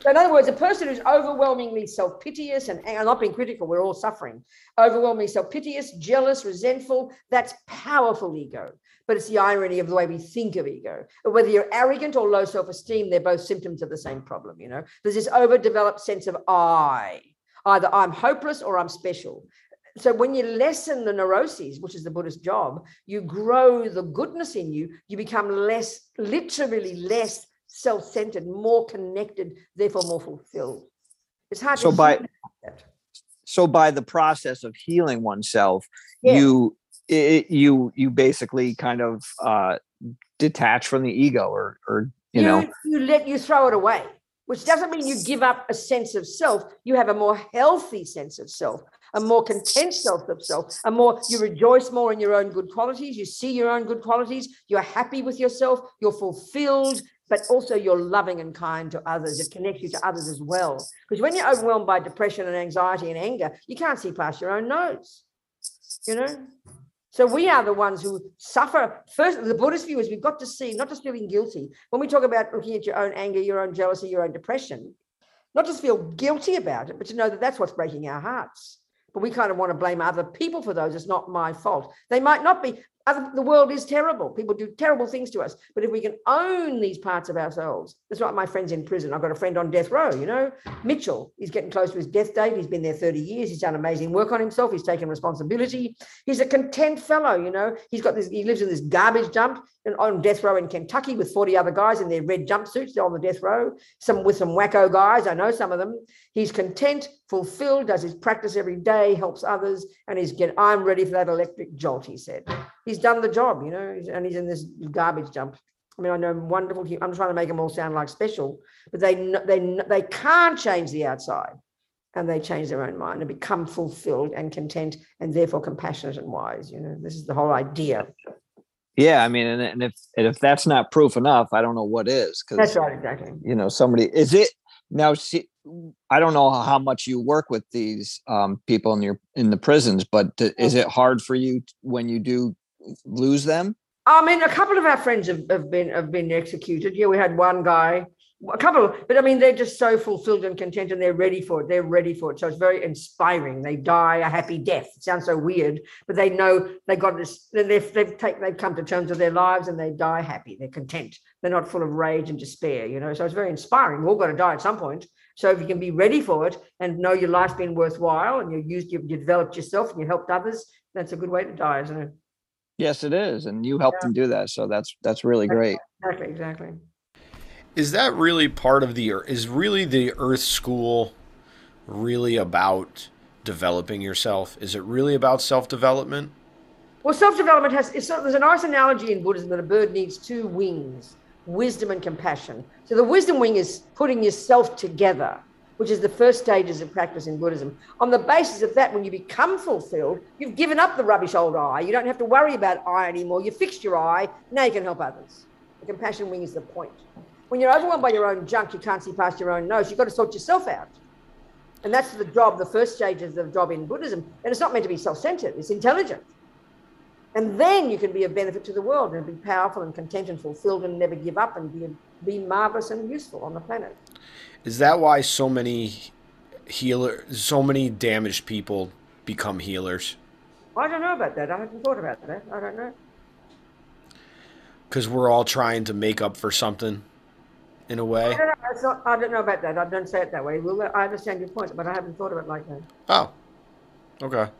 So in other words, a person who's overwhelmingly self-piteous and, and I'm not being critical, we're all suffering. Overwhelmingly self-piteous, jealous, resentful, that's powerful ego. But it's the irony of the way we think of ego. Whether you're arrogant or low self-esteem, they're both symptoms of the same problem, you know. There's this overdeveloped sense of I. Either I'm hopeless or I'm special. So when you lessen the neuroses, which is the Buddhist job, you grow the goodness in you, you become less, literally less self-centered, more connected, therefore more fulfilled. It's hard So to by- that. So by the process of healing oneself, Yeah. you it, you you basically kind of uh detach from the ego or or you know you let you throw it away, which doesn't mean you give up a sense of self. You have a more healthy sense of self, a more content self of self, a more you rejoice more in your own good qualities. You see your own good qualities. You're happy with yourself. You're fulfilled, but also you're loving and kind to others. It connects you to others as well. Because when you're overwhelmed by depression and anxiety and anger, you can't see past your own nose. You know. So we are the ones who suffer. First, the Buddhist view is we've got to see, not just feeling guilty. When we talk about looking at your own anger, your own jealousy, your own depression, not just feel guilty about it, but to know that that's what's breaking our hearts. But we kind of want to blame other people for those. It's not my fault. They might not be. Other, the world is terrible. People do terrible things to us. But if we can own these parts of ourselves, that's why my friend's in prison. I've got a friend on death row, you know, Mitchell. He's getting close to his death date. He's been there 30 years. He's done amazing work on himself. He's taken responsibility. He's a content fellow, you know. He's got this, he lives in this garbage dump and on death row in Kentucky with 40 other guys in their red jumpsuits. They're on the death row, some with some wacko guys. I know some of them. He's content, fulfilled, does his practice every day, helps others, and he's getting, I'm ready for that electric jolt, he said. He's done the job, you know, and he's in this garbage dump. I mean, I know wonderful. I'm trying to make them all sound like special, but they they they can't change the outside, and they change their own mind and become fulfilled and content, and therefore compassionate and wise. You know, this is the whole idea. Yeah, I mean, and, and if and if that's not proof enough, I don't know what is. Cause, that's right, exactly. You know, somebody is it now? See, I don't know how much you work with these um, people in your in the prisons, but is it hard for you when you do lose them? I mean, a couple of our friends have, have been have been executed. Yeah, we had one guy, a couple, but I mean, they're just so fulfilled and content, and they're ready for it. They're ready for it. So it's very inspiring. They die a happy death. It sounds so weird, but they know they got this. They've they've take they've come to terms with their lives, and they die happy. They're content. They're not full of rage and despair. You know, so it's very inspiring. We've all got to die at some point. So if you can be ready for it and know your life's been worthwhile, and you used you've developed yourself and you helped others, that's a good way to die, isn't it? Yes, it is, and you helped yeah. them do that, so that's that's really great. Exactly, exactly. Is that really part of the is really the Earth School really about developing yourself? Is it really about self development? Well, self development has there's a nice analogy in Buddhism that a bird needs two wings, wisdom and compassion. So the wisdom wing is putting yourself together which is the first stages of practice in Buddhism. On the basis of that, when you become fulfilled, you've given up the rubbish old I. You don't have to worry about I anymore. You fixed your I. Now you can help others. The compassion wing is the point. When you're overwhelmed by your own junk, you can't see past your own nose. You've got to sort yourself out. And that's the job, the first stage of the job in Buddhism. And it's not meant to be self centered, it's intelligent. And then you can be of benefit to the world and be powerful and content and fulfilled and never give up and be, be marvelous and useful on the planet. Is that why so many healer, so many damaged people become healers? I don't know about that. I haven't thought about that. I don't know. Because we're all trying to make up for something, in a way. I don't, know, not, I don't know about that. I don't say it that way. I understand your point, but I haven't thought of it like that. Oh, okay.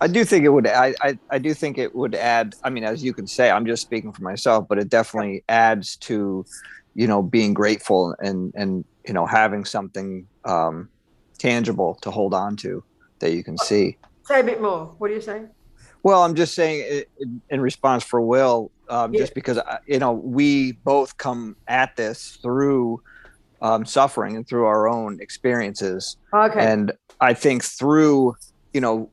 I do think it would. I, I, I do think it would add. I mean, as you can say, I'm just speaking for myself, but it definitely adds to you know being grateful and and you know having something um, tangible to hold on to that you can see. Say a bit more. What are you saying well i'm just saying in response for will um, yeah. just because uh, you know we both come at this through um, suffering and through our own experiences. Okay. And i think through you know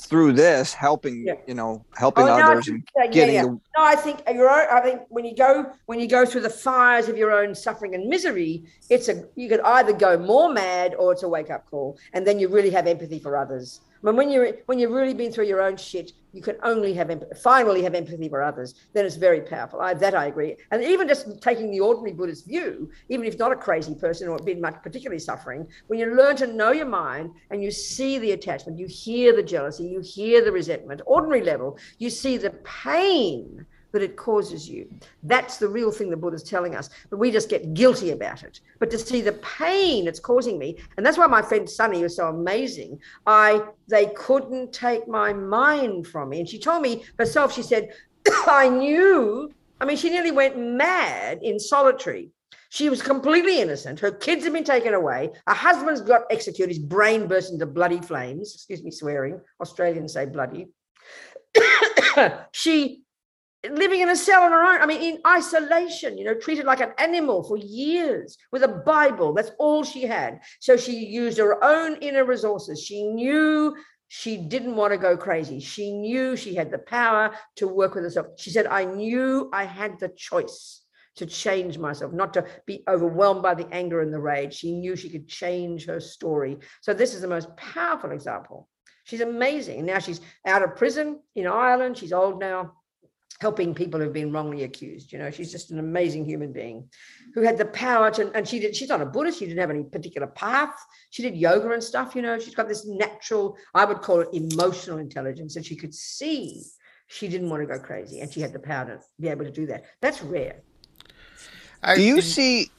through this helping yeah. you know helping oh, others and getting yeah, yeah. no i think you're i think when you go when you go through the fires of your own suffering and misery it's a you could either go more mad or it's a wake up call and then you really have empathy for others I when you're when you've really been through your own shit, you can only have finally have empathy for others. Then it's very powerful. I, that I agree. And even just taking the ordinary Buddhist view, even if not a crazy person or been much particularly suffering, when you learn to know your mind and you see the attachment, you hear the jealousy, you hear the resentment, ordinary level, you see the pain that it causes you. That's the real thing the Buddha's telling us. But we just get guilty about it. But to see the pain it's causing me, and that's why my friend Sunny was so amazing. I they couldn't take my mind from me. And she told me herself, she said, <coughs> I knew, I mean, she nearly went mad in solitary. She was completely innocent. Her kids have been taken away. Her husband's got executed. His brain burst into bloody flames. Excuse me, swearing. Australians say bloody. <coughs> she living in a cell on her own. I mean, in isolation, you know, treated like an animal for years with a Bible. That's all she had. So she used her own inner resources. She knew she didn't want to go crazy. She knew she had the power to work with herself. She said, I knew I had the choice to change myself, not to be overwhelmed by the anger and the rage. She knew she could change her story. So this is the most powerful example. She's amazing. Now she's out of prison in Ireland. She's old now helping people who've been wrongly accused. You know, she's just an amazing human being who had the power to, and she did, she's not a Buddhist, she didn't have any particular path. She did yoga and stuff, you know, she's got this natural, I would call it emotional intelligence, and she could see she didn't want to go crazy and she had the power to be able to do that. That's rare. do you see,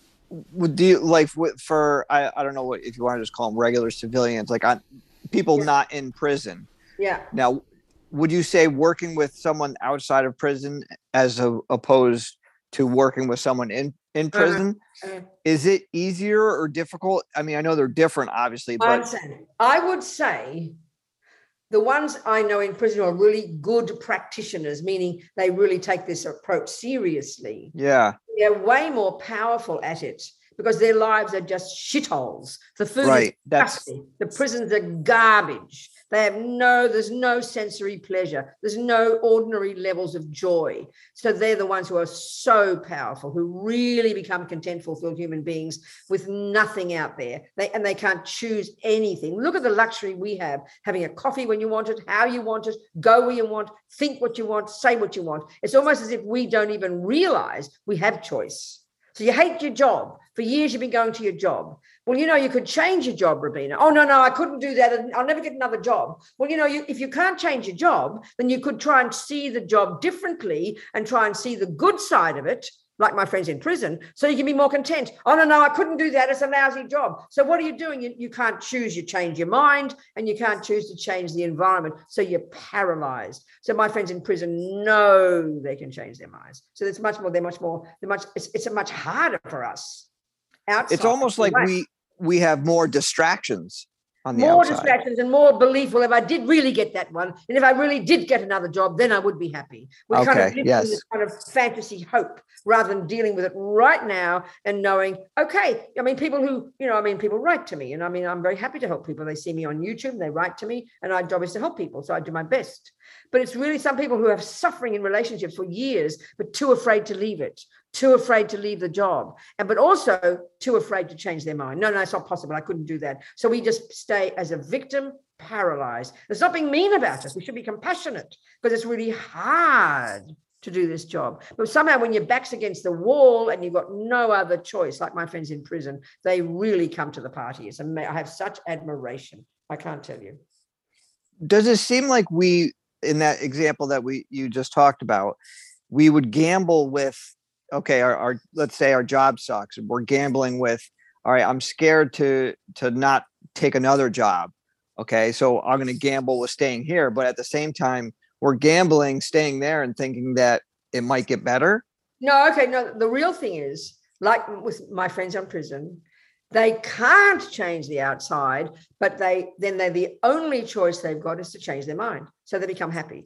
do you like for, I, I don't know what, if you want to just call them regular civilians, like on people yeah. not in prison. Yeah. Now, would you say working with someone outside of prison as a, opposed to working with someone in in uh-huh, prison uh-huh. is it easier or difficult i mean i know they're different obviously but i would say the ones I know in prison are really good practitioners, meaning they really take this approach seriously. Yeah. They're way more powerful at it because their lives are just shitholes. The food Right. is That's. The prisons are garbage. They have no, there's no sensory pleasure. There's no ordinary levels of joy. So they're the ones who are so powerful, who really become content, fulfilled human beings with nothing out there. They and they can't choose anything. Look at the luxury we have: having a coffee when you want it, how you want it, go where you want, think what you want, say what you want. It's almost as if we don't even realize we have choice. So you hate your job. For years you've been going to your job. Well, you know, you could change your job, Robina. Oh, no, no, I couldn't do that. I'll never get another job. Well, you know, you, if you can't change your job, then you could try and see the job differently and try and see the good side of it, like my friends in prison, so you can be more content. Oh, no, no, I couldn't do that. It's a lousy job. So what are you doing? You, you can't choose. You change your mind and you can't choose to change the environment. So you're paralyzed. So my friends in prison know they can change their minds. So it's much more, they're much more, they're much, it's, it's much harder for us. It's almost like Right. we we have more distractions on the more outside. distractions and more belief. Well, if I did really get that one, and if I really did get another job, then I would be happy. We're kind of Okay, live yes. this kind of fantasy hope rather than dealing with it right now and knowing, okay, I mean, people who, you know, I mean, people write to me, and I mean, I'm very happy to help people. They see me on YouTube, they write to me, and our job is to help people. So I do my best. But it's really some people who have suffering in relationships for years, but too afraid to leave it, too afraid to leave the job, and but also too afraid to change their mind. No, no, it's not possible. I couldn't do that. So we just stay as a victim, paralyzed. There's nothing mean about us. We should be compassionate because it's really hard to do this job. But somehow, when your back's against the wall and you've got no other choice, like my friends in prison, they really come to the party. It's ama- I have such admiration. I can't tell you. Does it seem like we in that example that we you just talked about, we would gamble with okay, our, our let's say our job sucks we're gambling with all right, I'm scared to to not take another job. Okay, so I'm going to gamble with staying here, but at the same time, we're gambling staying there and thinking that it might get better. No, okay, no. The real thing is, like with my friends on prison, they can't change the outside, but they then they the only choice they've got is to change their mind, so they become happy.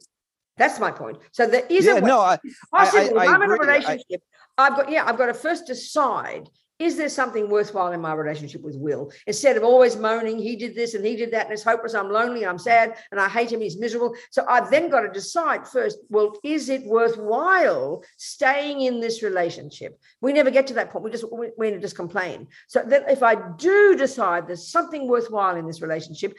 That's my point. So there is yeah, a way. no, I, possible. I if I'm in a agree. I- relationship, I've got yeah, I've got to first decide is there something worthwhile in my relationship with Will? Instead of always moaning, he did this and he did that, and it's hopeless, I'm lonely, I'm sad, and I hate him, he's miserable. So I've then got to decide first, well, is it worthwhile staying in this relationship? We never get to that point. We just we, we just complain. So that if I do decide there's something worthwhile in this relationship,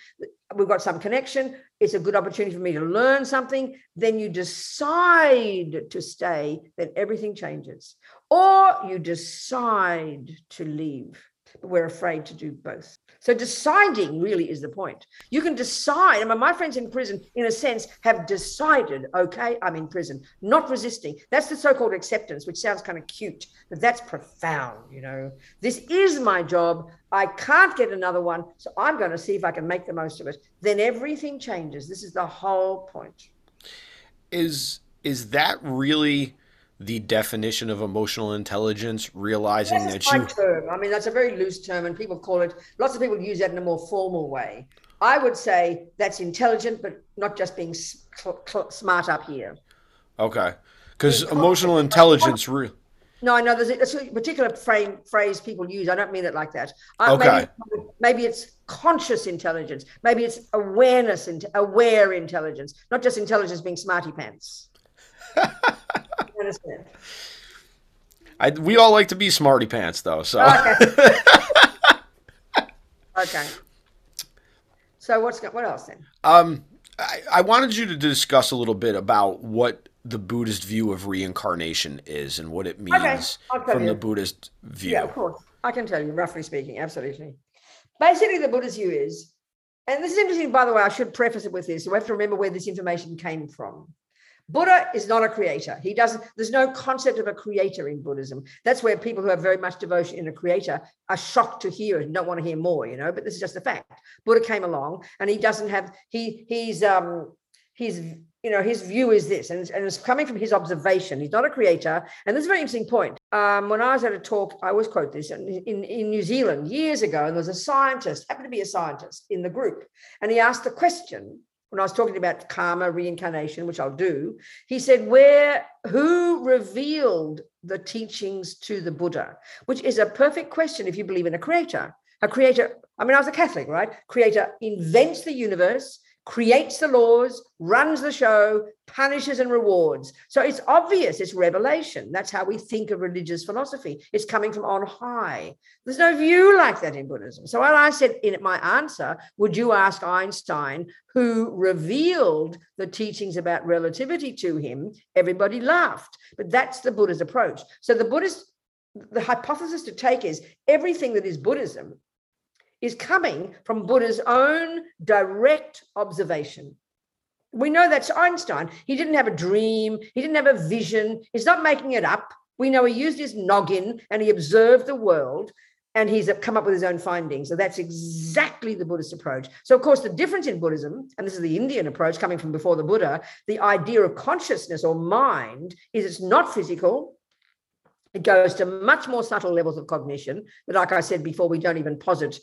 we've got some connection, it's a good opportunity for me to learn something, then you decide to stay, then everything changes. Or you decide to leave. We're afraid to do both. So deciding really is the point. You can decide. I mean, my friends in prison, in a sense, have decided, okay, I'm in prison, not resisting. That's the so-called acceptance, which sounds kind of cute, but that's profound, you know. This is my job. I can't get another one. So I'm going to see if I can make the most of it. Then everything changes. This is the whole point. Is is that really the definition of emotional intelligence? Realizing that my you term. I mean, that's a very loose term, and people call it. Lots of people use that in a more formal way. I would say that's intelligent, but not just being cl- cl- smart up here. okay, because emotional intelligence. Re- No, I know there's a, there's a particular frame phrase people use. I don't mean it like that. I, Okay. Maybe, maybe it's conscious intelligence. Maybe it's awareness and aware intelligence, not just intelligence being smarty pants. <laughs> You understand? I, we all like to be smarty pants, though. So Okay. <laughs> okay. So what's what else then? Um, I, I wanted you to discuss a little bit about what the Buddhist view of reincarnation is and what it means tell from the. Buddhist view. Yeah, of course. I can tell you, roughly speaking, absolutely. Basically, the Buddhist view is, and this is interesting, by the way, I should preface it with this. We have to remember where this information came from. Buddha is not a creator. He doesn't, there's no concept of a creator in Buddhism. That's where people who have very much devotion in a creator are shocked to hear and don't want to hear more, you know, but this is just a fact. Buddha came along and he doesn't have, he he's um he's you know his view is this and and it's coming from his observation he's not a creator and this is a very interesting point um, when i was at a talk i always quote this in, in new zealand years ago and there was a scientist happened to be a scientist in the group and he asked the question when I was talking about karma, reincarnation, which I'll do, he said, Where who revealed the teachings to the Buddha? Which is a perfect question if you believe in a creator. A creator, I mean, I was a Catholic, right? Creator invents the universe, creates the laws, runs the show, punishes and rewards. So it's obvious, it's revelation. That's how we think of religious philosophy. It's coming from on high. There's no view like that in Buddhism. So when I said in my answer, would you ask Einstein who revealed the teachings about relativity to him? Everybody laughed. But that's the Buddha's approach. So the Buddhist the hypothesis to take is everything that is Buddhism is coming from Buddha's own direct observation. We know that's Einstein. He didn't have a dream, he didn't have a vision, he's not making it up. We know he used his noggin and he observed the world and he's come up with his own findings. So that's exactly the Buddhist approach. So, of course, the difference in Buddhism, and this is the Indian approach coming from before the Buddha, the idea of consciousness or mind is it's not physical. It goes to much more subtle levels of cognition that, like I said before, we don't even posit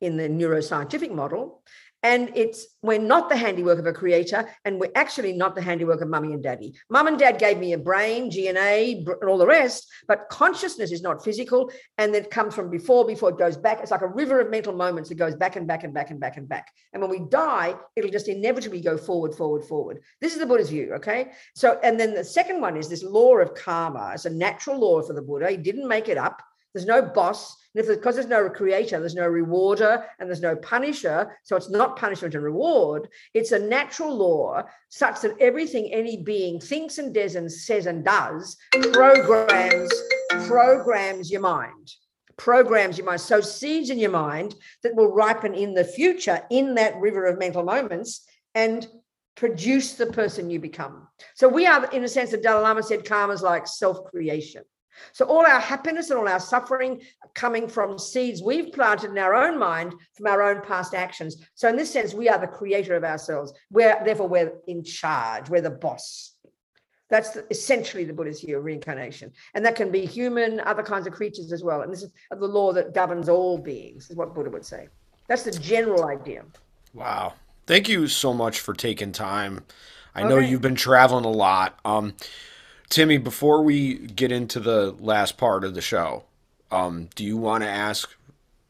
in the neuroscientific model. And it's we're not the handiwork of a creator, and we're actually not the handiwork of mummy and daddy. Mum and dad gave me a brain, DNA, and all the rest, but consciousness is not physical, and it comes from before, before it goes back. It's like a river of mental moments that goes back and back and back and back and back. And when we die, it'll just inevitably go forward, forward, forward. This is the Buddha's view, okay? So, and then the second one is this law of karma. It's a natural law for the Buddha. He didn't make it up. There's no boss. And if because there's no creator, there's no rewarder and there's no punisher. So it's not punishment and reward. It's a natural law such that everything any being thinks and does and says and does programs, programs your mind. Programs your mind. So seeds in your mind that will ripen in the future in that river of mental moments and produce the person you become. So we are, in a sense, the Dalai Lama said karma is like self-creation. So all our happiness and all our suffering coming from seeds we've planted in our own mind from our own past actions. So in this sense, we are the creator of ourselves. We're therefore we're in charge. We're the boss. That's the, essentially the Buddha's view of reincarnation, and that can be human, other kinds of creatures as well. And this is the law that governs all beings. Is what Buddha would say. That's the general idea. Wow. Thank you so much for taking time. I okay. know you've been traveling a lot. Um, Timmy, before we get into the last part of the show, um, do you want to ask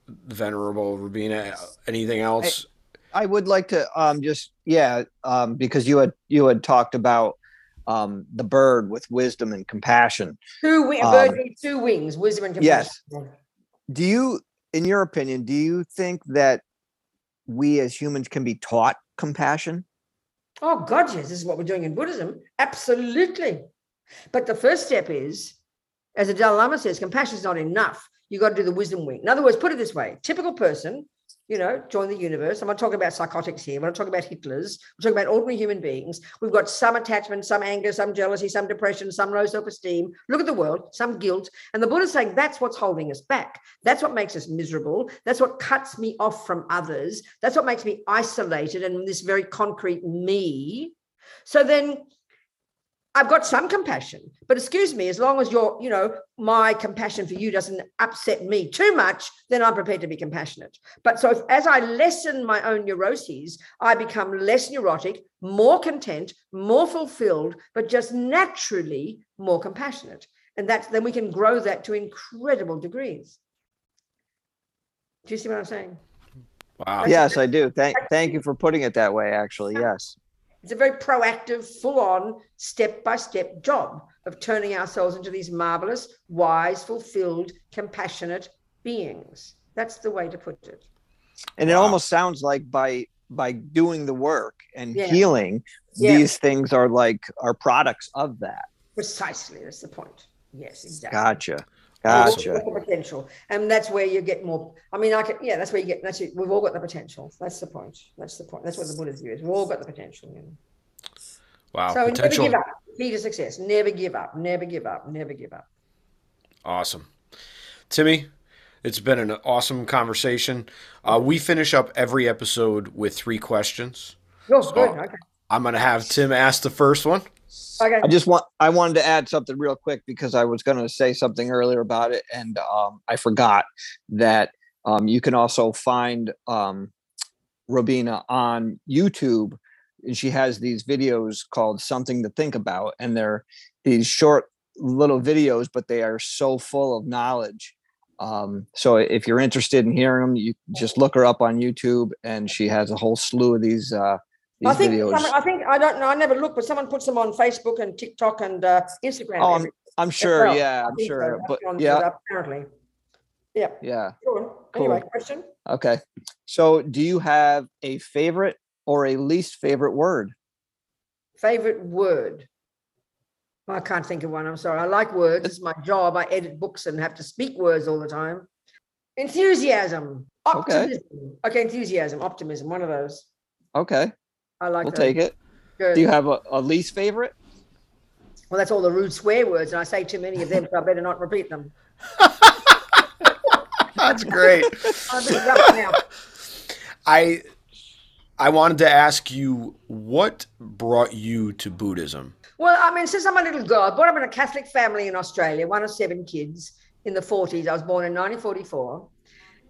Venerable Robina anything else? I, I would like to um, just yeah, um, because you had you had talked about um, the bird with wisdom and compassion. Two wings, bird um, two wings, wisdom and compassion. Yes. Do you, in your opinion, do you think that we as humans can be taught compassion? Oh God, yes. This is what we're doing in Buddhism. Absolutely. But the first step is, as the Dalai Lama says, compassion is not enough. You've got to do the wisdom wing. In other words, put it this way: typical person, you know, join the universe. I'm not talking about psychotics here. We're not talking about Hitlers. We're talking about ordinary human beings. We've got some attachment, some anger, some jealousy, some depression, some low self-esteem. Look at the world, some guilt. And the Buddha's saying that's what's holding us back. That's what makes us miserable. That's what cuts me off from others. That's what makes me isolated and this very concrete me. So then I've got some compassion, but excuse me, as long as you're, you know, my compassion for you doesn't upset me too much, then I'm prepared to be compassionate. But so if, as I lessen my own neuroses, I become less neurotic, more content, more fulfilled, but just naturally more compassionate. And that's then we can grow that to incredible degrees. Do you see what I'm saying? Wow. Yes, I do. Thank thank you for putting it that way, actually. Yes. It's a very proactive, full on, step by step job of turning ourselves into these marvelous, wise, fulfilled, compassionate beings. That's the way to put it. And wow. it almost sounds like by by doing the work and yeah. healing, yeah. these things are like are products of that. Precisely. That's the point. Yes, exactly. Gotcha. Gotcha. The potential, and that's where you get more. I mean, I can. Yeah, that's where you get. That's it. We've all got the potential. That's the point. That's the point. That's what the Buddha's view is. We've all got the potential. You know? Wow. So potential. never give up. Key to success. Never give up. Never give up. Never give up. Awesome, Timmy. It's been an awesome conversation. Uh, we finish up every episode with three questions. Oh, so good. Okay. I'm going to have Tim ask the first one. Okay. I just want I wanted to add something real quick because I was going to say something earlier about it and um, I forgot that um, you can also find um, Robina on YouTube and she has these videos called something to think about and they're these short little videos but they are so full of knowledge um, so if you're interested in hearing them you just look her up on youtube and she has a whole slew of these uh I think videos some- I think I don't know. I never looked, but someone puts them on Facebook and TikTok and uh, Instagram. Oh, I'm, i'm sure well, yeah i'm think so. sure but yeah apparently. Yeah. yeah Go on. Anyway, question. okay so do you have a favorite or a least favorite word Favorite word. I can't think of one. I'm sorry. I like words. It's my job. I edit books and have to speak words all the time. Enthusiasm. Okay. Okay, enthusiasm, optimism. One of those. okay I like we'll those. take it Good. do you have a, a least favorite well, that's all the rude swear words, and I say too many of them, so I better not repeat them. <laughs> That's great. <laughs> I'm a bit rough now. I I wanted to ask you what brought you to Buddhism. Well, I mean, since I'm a little girl, I brought up in a Catholic family in Australia, one of seven kids in the 40s. I was born in 1944.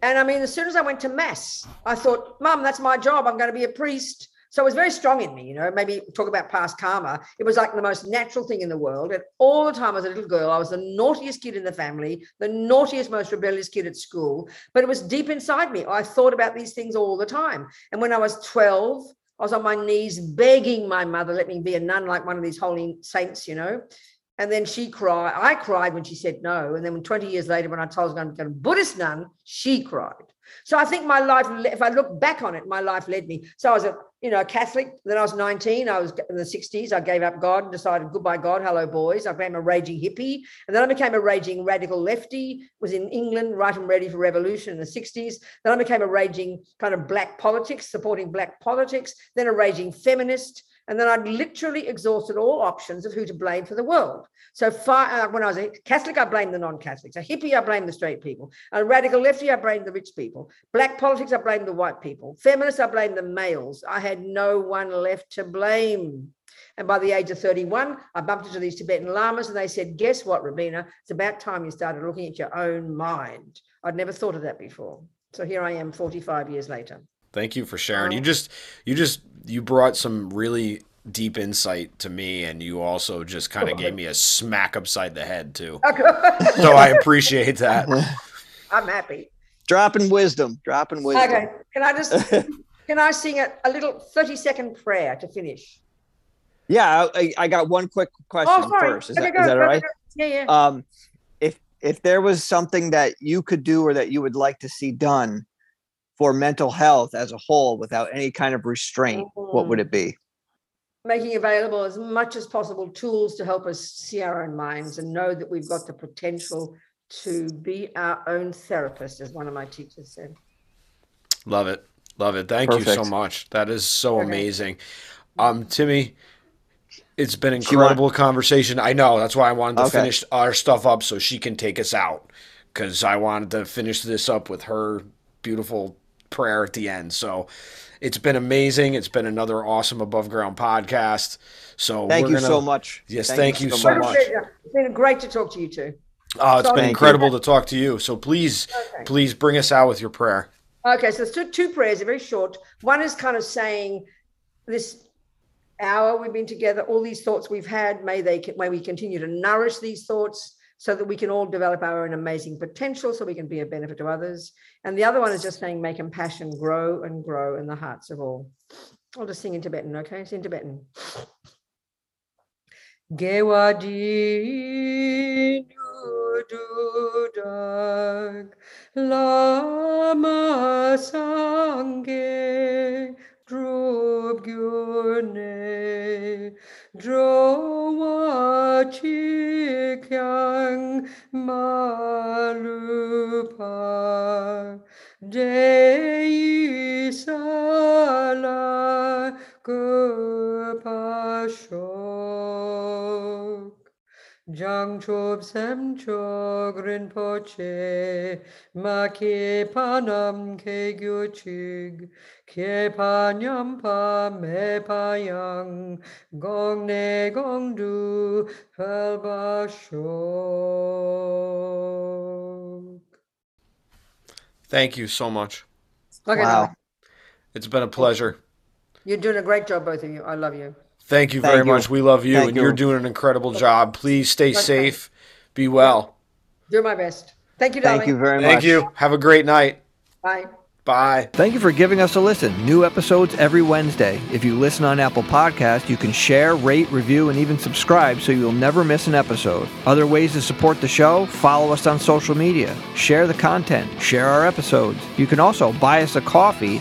And I mean, as soon as I went to Mass, I thought, Mum, that's my job. I'm going to be a priest. So it was very strong in me, you know, maybe talk about past karma. It was like the most natural thing in the world. And all the time as a little girl, I was the naughtiest kid in the family, the naughtiest, most rebellious kid at school. But it was deep inside me. I thought about these things all the time. And when I was 12, I was on my knees begging my mother, let me be a nun like one of these holy saints, you know. And then she cried. I cried when she said no. And then when 20 years later, when I told her I was going to become a Buddhist nun, she cried. So I think my life, if I look back on it, my life led me. So I was a, you know, Catholic. Then I was 19. I was in the 60s. I gave up God and decided, goodbye, God, hello, boys. I became a raging hippie. And then I became a raging radical lefty, was in England, right and ready for revolution in the 60s. Then I became a raging kind of black politics, supporting black politics, then a raging feminist. And then I'd literally exhausted all options of who to blame for the world. So far, uh, when I was a Catholic, I blamed the non-Catholics. A hippie, I blamed the straight people. A radical lefty, I blamed the rich people. Black politics, I blamed the white people. Feminists, I blamed the males. I had no one left to blame. And by the age of 31, I bumped into these Tibetan lamas and they said, Guess what, Robina? It's about time you started looking at your own mind. I'd never thought of that before. So here I am 45 years later. Thank you for sharing. You just you just you brought some really deep insight to me and you also just kind of gave me a smack upside the head too. <laughs> So I appreciate that. <laughs> I'm happy. dropping wisdom dropping wisdom Okay. Can I just <laughs> can I sing a, a little 30 second prayer to finish? yeah I, I got one quick question Oh, sorry. first is Okay, that, go, is that go, all right go. Yeah, yeah. um if if there was something that you could do or that you would like to see done for mental health as a whole without any kind of restraint what would it be Making available as much as possible tools to help us see our own minds and know that we've got the potential to be our own therapist, as one of my teachers said. Love it. Love it. Thank you so much. That is so Okay. amazing. Um Timmy, it's been She want- incredible conversation. I know. That's why I wanted to Okay. finish our stuff up so she can take us out cuz I wanted to finish this up with her beautiful prayer at the end. So it's been amazing. It's been another awesome above ground podcast. So thank we're you gonna, so much Yes, thank you so much. It's been great to talk to you too. Oh, uh, it's Thank been you. incredible to talk to you. So please, Okay. please bring us out with your prayer. Okay, so there's two, two prayers, they're very short. One is kind of saying this hour we've been together, all these thoughts we've had, may they may we continue to nourish these thoughts so that we can all develop our own amazing potential so we can be a benefit to others. And the other one is just saying may compassion grow and grow in the hearts of all. I'll just sing in Tibetan, okay? It's in Tibetan. Gewadi dudag lama sange drub gyurne drowa chikyang malupa dei Jang chob sem chog rinpoche ma ke panam ke gyu chig ke panyam pa me pa yang gong ne gong du pel ba shok. Thank you so much. Okay, Wow. It's been a pleasure. You're doing a great job, both of you. I love you. Thank you Thank very you. much. We love you, Thank and you. you're doing an incredible job. Please stay Okay. safe. Be well. Do my best. Thank you, darling. Thank you very much. Thank you. Have a great night. Bye. Bye. Thank you for giving us a listen. New episodes every Wednesday. If you listen on Apple Podcast, you can share, rate, review, and even subscribe so you'll never miss an episode. Other ways to support the show, follow us on social media, share the content, share our episodes. You can also buy us a coffee